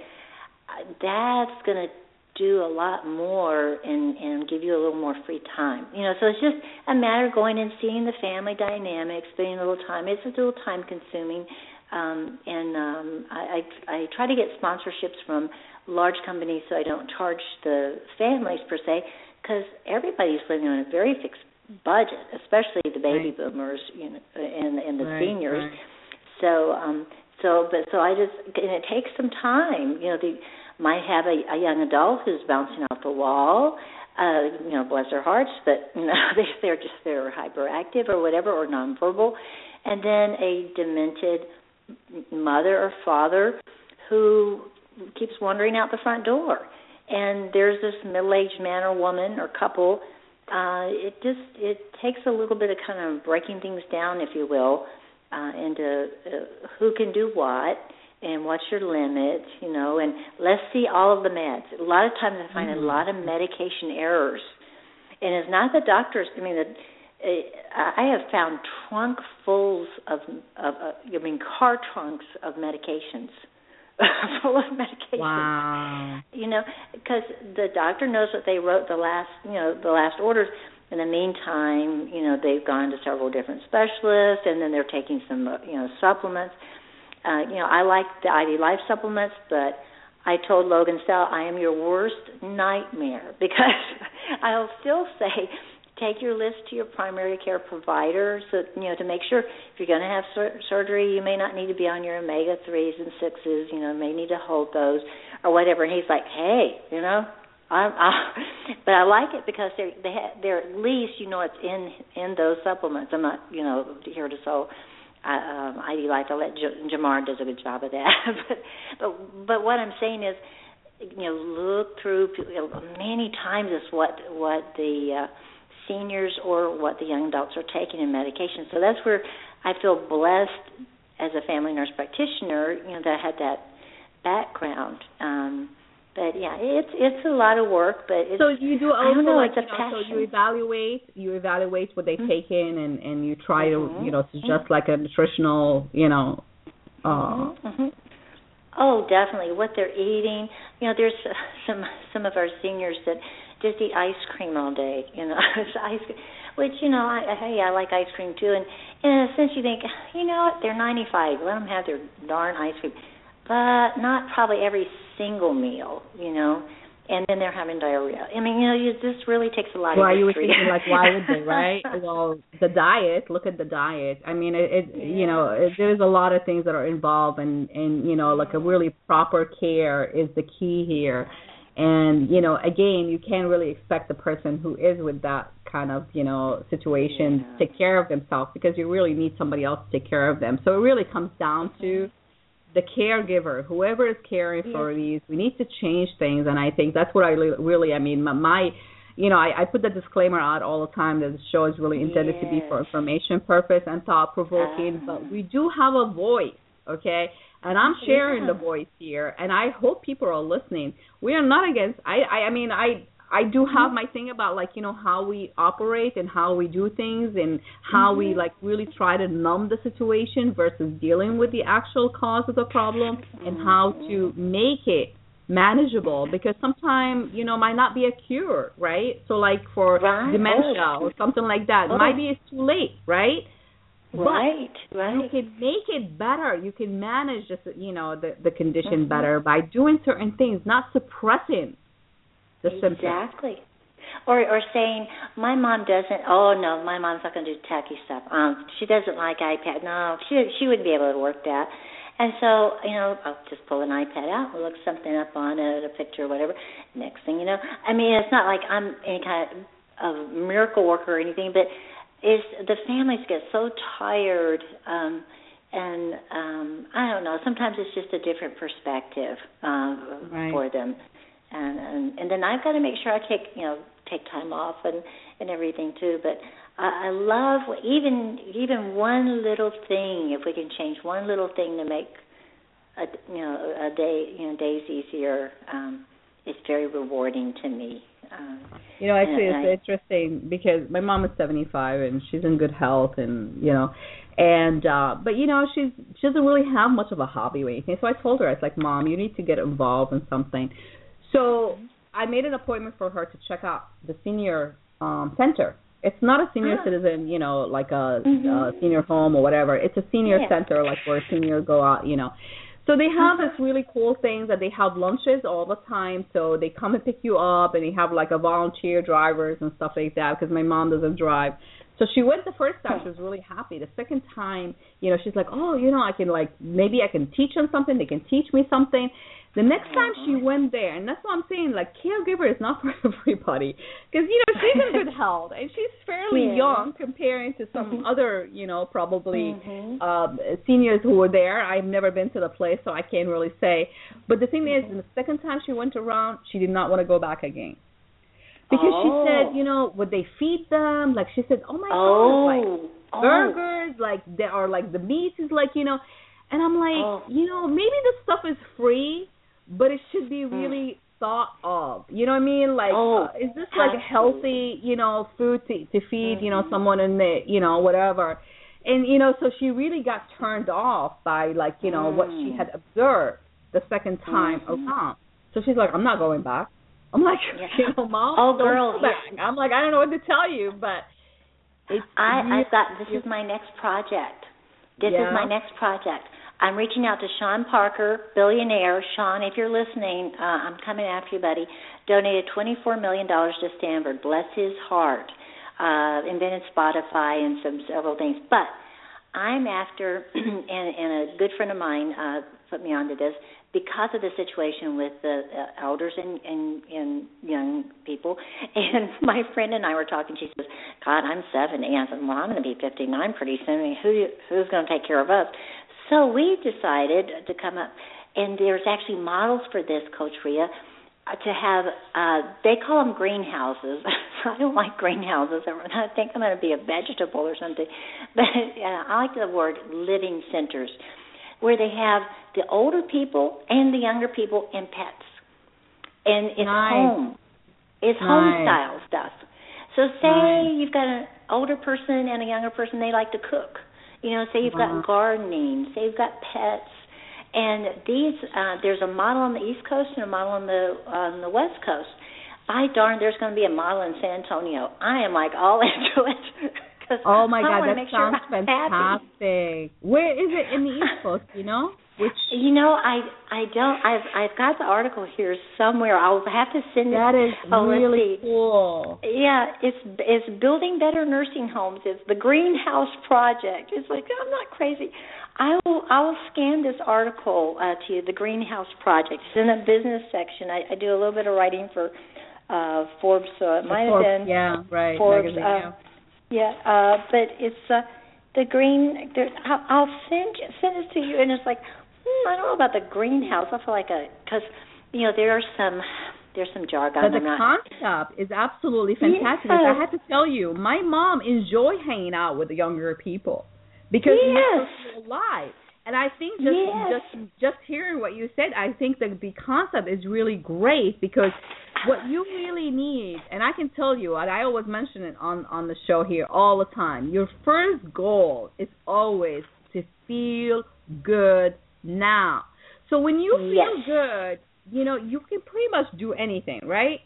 uh, that's going to do a lot more and and give you a little more free time. You know, so it's just a matter of going and seeing the family dynamics, spending a little time. It's a little time consuming, um, and um, I, I I try to get sponsorships from large companies so I don't charge the families per se, because everybody's living on a very fixed budget, especially the baby Right. boomers, you know, and and the Right, seniors. right. So um so but so I just and it takes some time. You know, they might have a, a young adult who's bouncing off the wall. Uh, you know, bless their hearts, but you know, they they're just they're hyperactive or whatever or nonverbal. And then a demented mother or father who keeps wandering out the front door. And there's this middle-aged man or woman or couple. Uh, it just it takes a little bit of kind of breaking things down, if you will, uh, into uh, who can do what and what's your limit, you know, and let's see all of the meds. A lot of times I find Mhm. a lot of medication errors, and it's not the doctors. I mean, the, I have found trunk fulls of of uh, I mean car trunks of medications. full of medication. Wow. You know, because the doctor knows what they wrote the last, you know, the last orders. In the meantime, you know, they've gone to several different specialists, and then they're taking some, you know, supplements. Uh, you know, I like the ID Life supplements, but I told Logan Stout I am your worst nightmare because I'll still say take your list to your primary care provider so you know to make sure if you're going to have sur- surgery you may not need to be on your omega 3s and 6s you know may need to hold those or whatever and he's like hey you know I'm, I, but I like it because they're they ha, they're at least you know it's in in those supplements. I'm not you know here to sell I, um, ID Life. I let J- Jamar does a good job of that. but but but what I'm saying is, you know, look through many times is what what the uh, seniors or what the young adults are taking in medication. So that's where I feel blessed as a family nurse practitioner, you know, that I had that background. Um, but yeah, it's it's a lot of work. But it's, so you do also know, like you know, so you evaluate you evaluate what they Mhm. take in and and you try Mhm. to you know suggest like a nutritional you know uh hmm Oh, definitely. What they're eating. You know, there's uh, some some of our seniors that just eat ice cream all day. You know, ice cream, which you know, I, I hey, I like ice cream too. And in a sense, you think, you know what? They're 95. Let them have their darn ice cream, but not probably every single meal. You know. And then they're having diarrhea. I mean, you know, you, this really takes a lot why of you were thinking like why would they right well the diet look at the diet i mean it, it you know it, there's a lot of things that are involved and and you know like a really proper care is the key here and you know again you can't really expect the person who is with that kind of you know situation Yeah. to take care of themselves because you really need somebody else to take care of them so it really comes down to mm-hmm. The caregiver whoever is caring for these we need to change things. And i think that's what i really i mean my, my you know I, I put the disclaimer out all the time that the show is really intended to be for information purpose and thought provoking Uh-huh. but we do have a voice okay? And i'm sharing Yeah. the voice here and i hope people are listening. We are not against i i, I mean i I do have mm-hmm. my thing about like you know how we operate and how we do things and how we mm-hmm. like really try to numb the situation versus dealing with the actual cause of the problem and how to mm-hmm. make it manageable because sometimes you know might not be a cure right so like for Right. dementia Oh. or something like that Oh. might be it's too late right right, you right. can make it better. You can manage just you know the the condition Mhm. better by doing certain things, not suppressing the symptoms. Exactly. Or or saying my mom doesn't. Oh no, my mom's not going to do tacky stuff. Um, she doesn't like iPad. No, she she wouldn't be able to work that. And so you know, I'll just pull an iPad out, and look something up on it, a picture or whatever. Next thing you know, I mean, it's not like I'm any kind of miracle worker or anything, but is the families get so tired. um and um I don't know. Sometimes it's just a different perspective um, Right. for them, and, and and then I've got to make sure I take you know take time off and and everything too. But I, I love even even one little thing. If we can change one little thing to make a you know a day you know days easier, um, it's very rewarding to me. Um, You know, actually, And it's interesting because my mom is 75 and she's in good health, and you know, and uh but you know, she's she doesn't really have much of a hobby or anything. So I told her, I was like, Mom, you need to get involved in something. So I made an appointment for her to check out the senior um center. It's not a senior Ah. citizen, you know, like a, Mhm. a senior home or whatever. It's a senior Yeah. center, like where seniors go out, you know. So they have this really cool thing that they have lunches all the time. So they come and pick you up, and they have like a volunteer drivers and stuff like that. Because my mom doesn't drive, so she went the first time. She was really happy. The second time, you know, she's like, oh, you know, I can like maybe I can teach them something. They can teach me something. The next time she went there, and that's what I'm saying. Like caregiver is not for everybody, because you know she's in good health and she's fairly Yeah. young comparing to some Mhm. other, you know, probably Mhm. um, seniors who were there. I've never been to the place, so I can't really say. But the thing is, the second time she went around, she did not want to go back again because Oh. she said, you know, would they feed them? Like she said, oh my god, oh, like oh. burgers, like there are like the meat is like you know, and I'm like, Oh. you know, maybe the stuff is free, but it should be really thought of? You know what I mean? Like, oh, uh, is this like a healthy, you know, food to to feed, mm-hmm. you know, mm-hmm. someone in the, you know, whatever. And you know, so she really got turned off by like, you know, mm. what she mm. had observed the second time mm-hmm. around. So she's like, I'm not going back. I'm like, yeah. you know, mom, oh girl, back. I'm like, I don't know what to tell you, but it's. I really, I thought this is my next project. This yeah. is my next project. I'm reaching out to Sean Parker, billionaire. Sean, if you're listening, uh, I'm coming after you, buddy. Donated $24 million to Stanford. Bless his heart. Uh, invented Spotify and some several things. But I'm after, and, and a good friend of mine uh, put me onto this because of the situation with the uh, elders and, and and young people. And my friend and I were talking. She says, "God, I'm 70." I said, "Well, I'm going to be 59 pretty soon. Who who's going to take care of us?" So we decided to come up, and there's actually models for this, Coach Rea, uh, to have. Uh, they call them greenhouses. I don't like greenhouses. I think I'm going to be a vegetable or something, but uh, I like the word living centers, where they have the older people and the younger people in pets, and it's nice. home. It's nice. home style stuff. So say nice. you've got an older person and a younger person, they like to cook you know, say you've got gardening, say you've got pets, and these uh, there's a model on the East Coast and a model on the on the West Coast. By darn, there's going to be a model in San Antonio. I am like all into it. Oh my God, that sounds sure fantastic. Where is it in the East Coast? You know? Which you know, I I don't. I've I've got the article here somewhere. I'll have to send that it. That is oh, really cool. Yeah, it's it's building better nursing homes. It's the Greenhouse Project. It's like I'm not crazy. I will I will scan this article uh, to you. The Greenhouse Project. It's in the business section. I, I do a little bit of writing for uh Forbes, so it might Forbes, have been yeah, right. Forbes. Magazine, uh, yeah, uh, but it's uh, the green. There, I'll, I'll send send this to you, and it's like Hmm, I don't know about the greenhouse. I feel like a because you know there are some there's some jargon. But the not, concept is absolutely fantastic. Yes. I have to tell you, my mom enjoy hanging out with the younger people because yes. we're alive. And I think just yes. just just hearing what you said, I think that the concept is really great because what you really need, and I can tell you, and I always mention it on on the show here all the time. Your first goal is always to feel good now. So when you feel yes. good, you know, you can pretty much do anything, right?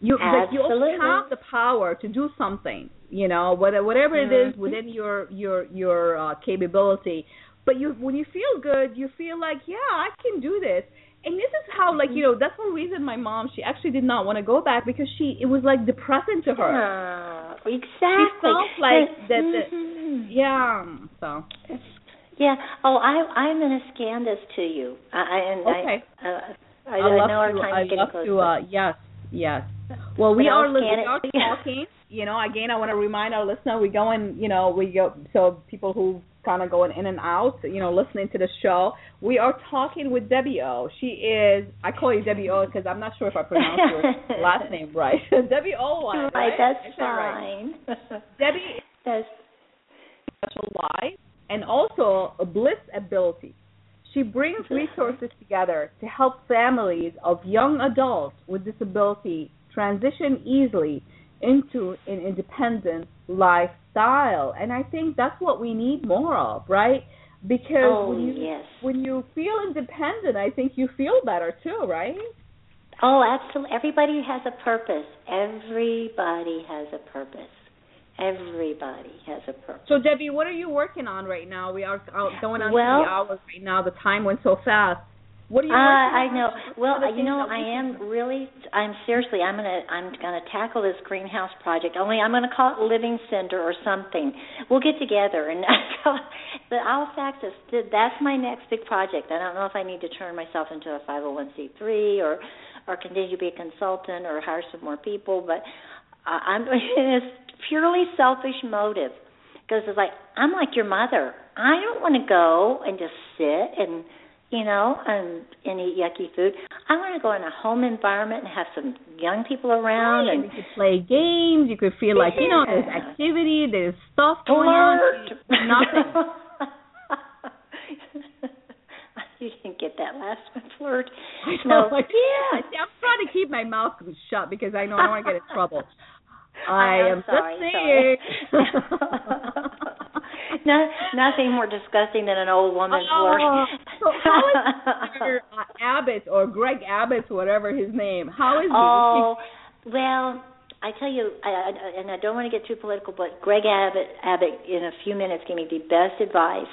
You like you also have the power to do something, you know, whether whatever it is mm-hmm. within your your your uh, capability. But you when you feel good, you feel like, yeah, I can do this. And this is how like, you know, that's one reason my mom she actually did not want to go back because she it was like depressing to her. Uh, exactly. She felt like that, that mm-hmm. yeah, so yeah. Oh, I I'm going to scan this to you. I and okay. I, uh, I, I, love know our to, time I getting love close. to. Uh, yes, yes. Well, we are, we are talking. You know, again, I want to remind our listener we go and You know, we go so people who kind of going in and out. You know, listening to the show. We are talking with Debbie O. She is. I call you Debbie O because I'm not sure if I pronounced your last name right. Debbie O. Right, right? that's fine. Right. Debbie. That's special life and also a bliss ability. She brings resources together to help families of young adults with disability transition easily into an independent lifestyle. And I think that's what we need more of, right? Because oh, when you yes. when you feel independent, I think you feel better too, right? Oh, absolutely. Everybody has a purpose. Everybody has a purpose. Everybody has a purpose. So Debbie, what are you working on right now? We are going on well, three hours right now. The time went so fast. What are you? Uh, I know. Well, you know, I am really. I'm seriously. I'm gonna. I'm gonna tackle this greenhouse project. Only I'm gonna call it Living Center or something. We'll get together and. but I'll fax this. That's my next big project. I don't know if I need to turn myself into a 501c3 or, or continue to be a consultant or hire some more people. But I'm. It's purely selfish motive because it's like I'm like your mother. I don't want to go and just sit and you know and and eat yucky food. I want to go in a home environment and have some young people around right, and you could play games. You could feel like yeah. you know there's activity, there's stuff going on. Nothing. you didn't get that last one, flirt. No, like, yeah. I'm trying to keep my mouth shut because I know I don't want to get in trouble. I am sorry, just saying. no, nothing more disgusting than an old woman oh, flirt. so how is Mr. Abbott or Greg Abbott, whatever his name? How is oh, he? well, I tell you, I, I, and I don't want to get too political, but Greg Abbott, Abbott, in a few minutes, gave me the best advice.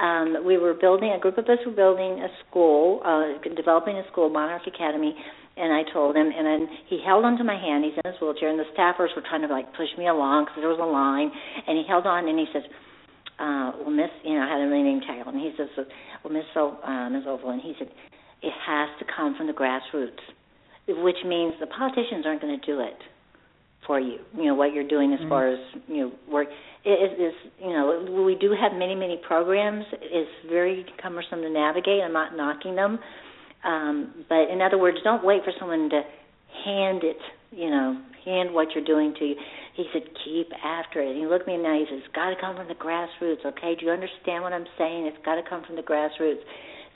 Um, we were building a group of us were building a school, uh, developing a school, Monarch Academy, and I told him, and then he held onto my hand. He's in his wheelchair, and the staffers were trying to like push me along because there was a line, and he held on, and he says, uh, "Well, Miss, you know, I had a name tag and he says, "Well, Miss o- uh, Miss Oval," and he said, "It has to come from the grassroots," which means the politicians aren't going to do it for you. You know what you're doing as mm-hmm. far as you know work. It is you know we do have many many programs. It's very cumbersome to navigate. I'm not knocking them, um, but in other words, don't wait for someone to hand it. You know, hand what you're doing to you. He said, keep after it. And he looked me and now. He says, it's got to come from the grassroots. Okay, do you understand what I'm saying? It's got to come from the grassroots.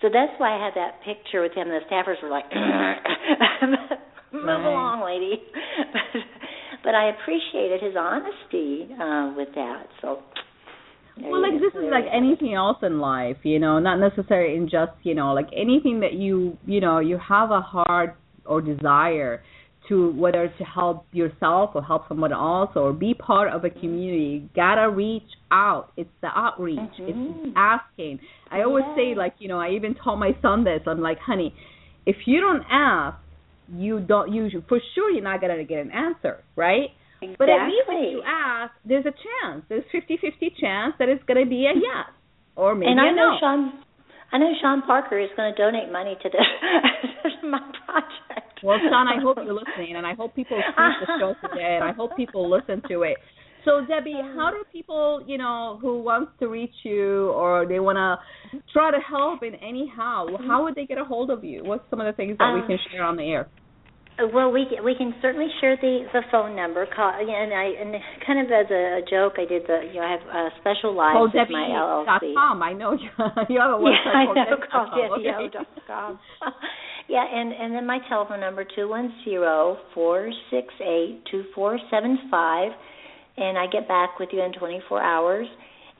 So that's why I had that picture with him. The staffers were like, move along, lady. but I appreciated his honesty uh, with that. So. Well, like this is like anything else in life, you know, not necessarily in just, you know, like anything that you, you know, you have a heart or desire to whether to help yourself or help someone else or be part of a community, gotta reach out. It's the outreach. Mm-hmm. It's asking. I always say like, you know, I even told my son this. I'm like, honey, if you don't ask, you don't you for sure you're not gonna get an answer, right? Exactly. But at least if you ask, there's a chance. There's 50-50 chance that it's gonna be a yes or maybe and I a know no. Sean, I know Sean Parker is to donate money to this my project. Well, Sean, I hope you're listening, and I hope people see the show today, and I hope people listen to it. So Debbie, how do people, you know, who wants to reach you or they want to try to help in any how, how would they get a hold of you? What's some of the things that we um, can share on the air? Well, we we can certainly share the the phone number. Call and I and kind of as a joke, I did the you know I have a special lives oh, with my LLC. com. I know you, you have a website yeah, I know, called Debbie.com. yeah, and and then my telephone number two one zero four six eight two four seven five, and I get back with you in twenty four hours.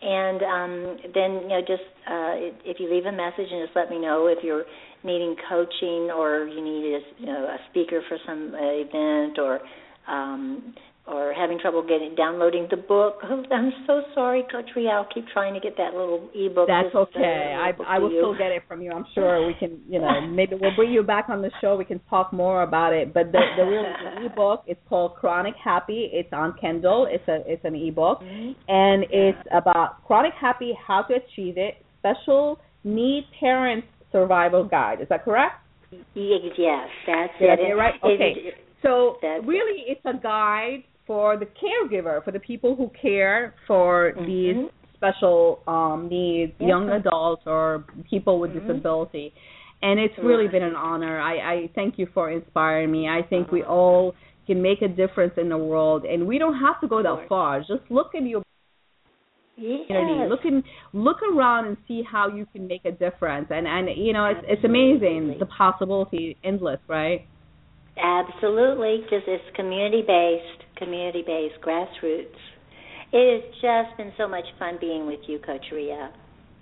And um, then you know just uh, if you leave a message and just let me know if you're needing coaching or you need a, you know, a speaker for some uh, event or um, or having trouble getting downloading the book. I'm so sorry, Coach Rea. I'll keep trying to get that little ebook. That's okay. I I will still get it from you. I'm sure we can. You know, maybe we'll bring you back on the show. We can talk more about it. But the the real the ebook is called Chronic Happy. It's on Kindle. It's a it's an ebook, mm-hmm. and it's about chronic happy, how to achieve it, special need parents survival guide. Is that correct? Yes, that's Did it. Right? Okay. It, so that's really, it's a guide for the caregiver, for the people who care for mm-hmm. these special um, needs, Yes. young adults or people with Mhm. disability. And it's really been an honor. I, I thank you for inspiring me. I think we Uh-huh. all can make a difference in the world, and we don't have to go that far. Just look in your yes. community. Look in, look around and see how you can make a difference. And and you know, it's it's amazing the possibility endless, right? Absolutely, just it's community based, community based, grassroots. It has just been so much fun being with you, Coach Rea.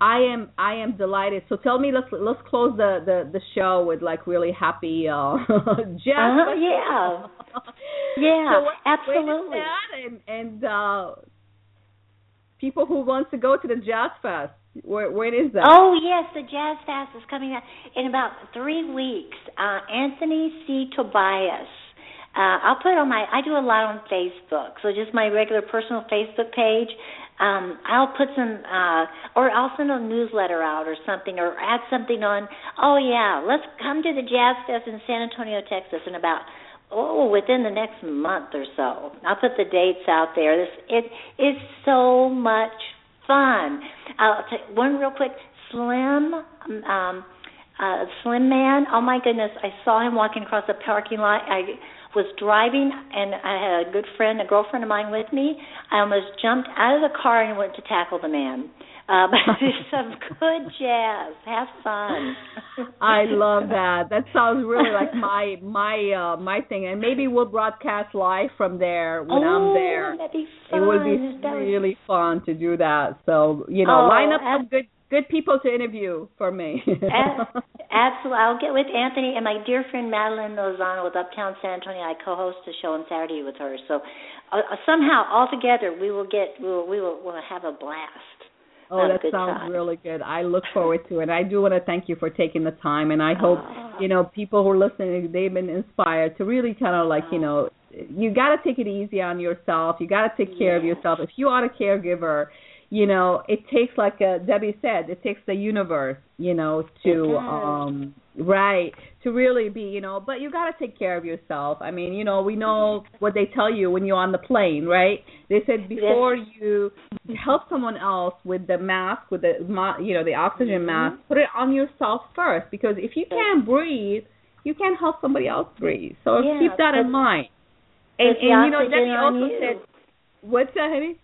I am I am delighted. So tell me, let's let's close the the, the show with like really happy uh jazz. Uh-huh, yeah. Yeah, so absolutely. When is that? And and uh people who wants to go to the jazz fest, where when is that? Oh yes, the Jazz Fest is coming up in about three weeks. Uh, Anthony C. Tobias. Uh, I'll put on my. I do a lot on Facebook, so just my regular personal Facebook page. Um, I'll put some, uh, or I'll send a newsletter out or something, or add something on. Oh yeah, let's come to the Jazz Fest in San Antonio, Texas, in about oh within the next month or so. I'll put the dates out there. This it is so much fun. I'll take one real quick. Slim, um, uh, Slim Man. Oh my goodness! I saw him walking across the parking lot. I was driving, and I had a good friend, a girlfriend of mine with me. I almost jumped out of the car and went to tackle the man. Uh, but some good jazz. Have fun. I love that. That sounds really like my my uh my thing. And maybe we'll broadcast live from there when oh, I'm there. That'd be fun. It would be that really fun to do that. So you know, Oh, line up some good good people to interview for me. Absolutely. I'll get with Anthony and my dear friend Madeline Lozano with Uptown San Antonio. I co-host a show on Saturday with her. So uh, somehow, all together, we will get we will we will we'll have a blast. Oh, that sounds time. really good. I look forward to it. I do want to thank you for taking the time. And I hope, Ah. you know, people who are listening, they've been inspired to really kind of like, you know, you got to take it easy on yourself. You got to take care of yourself. If you are a caregiver, you know, it takes like uh, Debbie said, it takes the universe, you know, to um right to really be, you know, but you got to take care of yourself. I mean, you know, we know what they tell you when you're on the plane, right? They said before you help someone else with the mask, with the you know, the oxygen Mhm. mask, put it on yourself first because if you can't breathe, you can't help somebody else breathe. So Yeah, keep that in mind. And, and you know, Debbie also you. said, what's that, honey?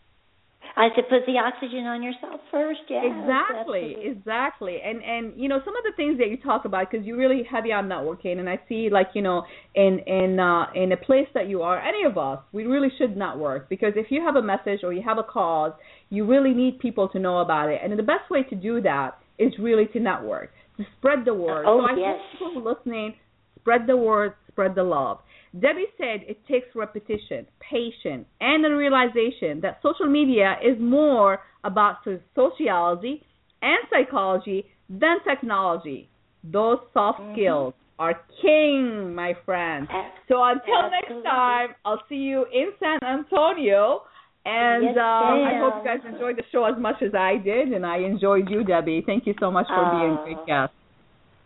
I said put the oxygen on yourself first. Yeah, exactly absolutely. exactly and and you know some of the things that you talk about because you're really heavy on networking and i see like you know in in uh in a place that you are any of us we really should network because if you have a message or you have a cause you really need people to know about it and the best way to do that is really to network to spread the word Oh, so i yes. people listening spread the word spread the love Debbie said it takes repetition, patience, and a realization that social media is more about sociology and psychology than technology. Those soft Mhm. skills are king, my friend. A- So until next time, I'll see you in San Antonio. And Yes, um, I hope you guys enjoyed the show as much as I did, and I enjoyed you, Debbie. Thank you so much for being a Oh. great guest.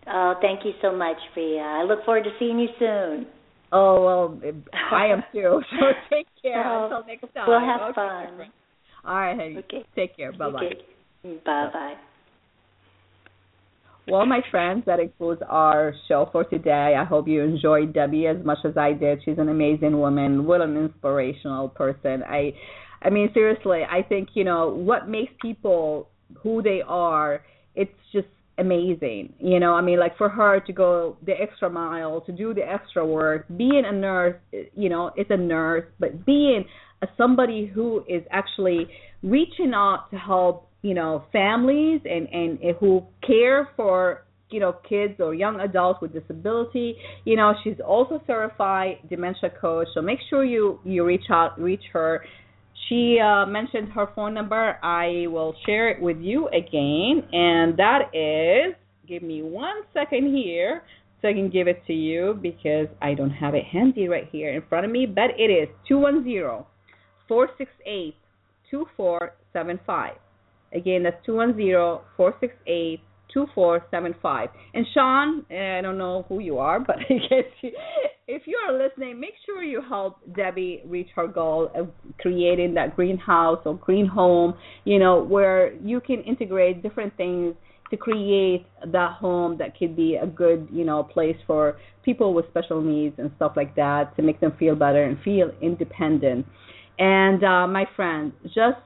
Oh, thank you so much, Rea. I look forward to seeing you soon. Oh well, I am too. So take care Oh, until next time. We'll have Okay, fun. All right, honey. Okay. Take care. Bye bye. Bye bye. Well, my friends, that includes our show for today. I hope you enjoyed Debbie as much as I did. She's an amazing woman. What an inspirational person. I, I mean, seriously, I think you know what makes people who they are. It's just amazing. You know, I mean, like for her to go the extra mile, to do the extra work, being a nurse, you know, is a nurse, but being a, somebody who is actually reaching out to help, you know, families and and who care for you know kids or young adults with disability you know she's also certified dementia coach so make sure you you reach out reach her she uh, mentioned her phone number. I will share it with you again, and that is give me one second here so I can give it to you because I don't have it handy right here in front of me, but it is 210 468 2475. Again, that's 210 468 2475. And Sean, I don't know who you are, but if you are listening, make sure you help Debbie reach her goal of creating that greenhouse or green home, you know, where you can integrate different things to create that home that could be a good, you know, place for people with special needs and stuff like that to make them feel better and feel independent. And uh, my friend, just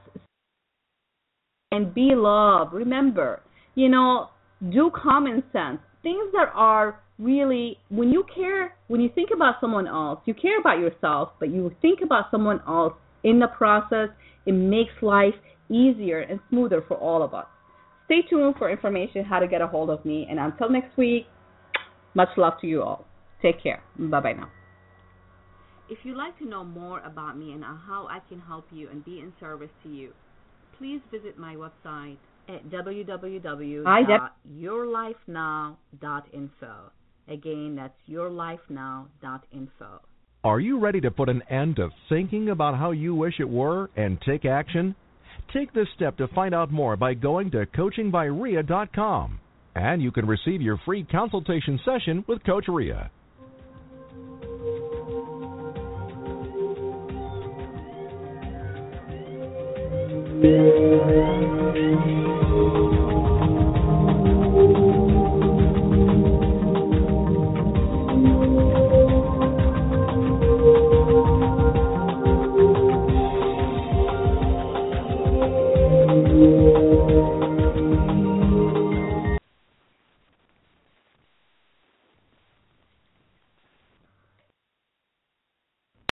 and be love. Remember, you know, do common sense. Things that are really when you care when you think about someone else, you care about yourself, but you think about someone else in the process, it makes life easier and smoother for all of us. Stay tuned for information how to get a hold of me and until next week, much love to you all. Take care. Bye bye now. If you'd like to know more about me and how I can help you and be in service to you, please visit my website at www.yourlifenow.info. Again, that's yourlifenow.info. Are you ready to put an end to thinking about how you wish it were and take action? Take this step to find out more by going to coachingbyrea.com. And you can receive your free consultation session with Coach Rea. Thank you.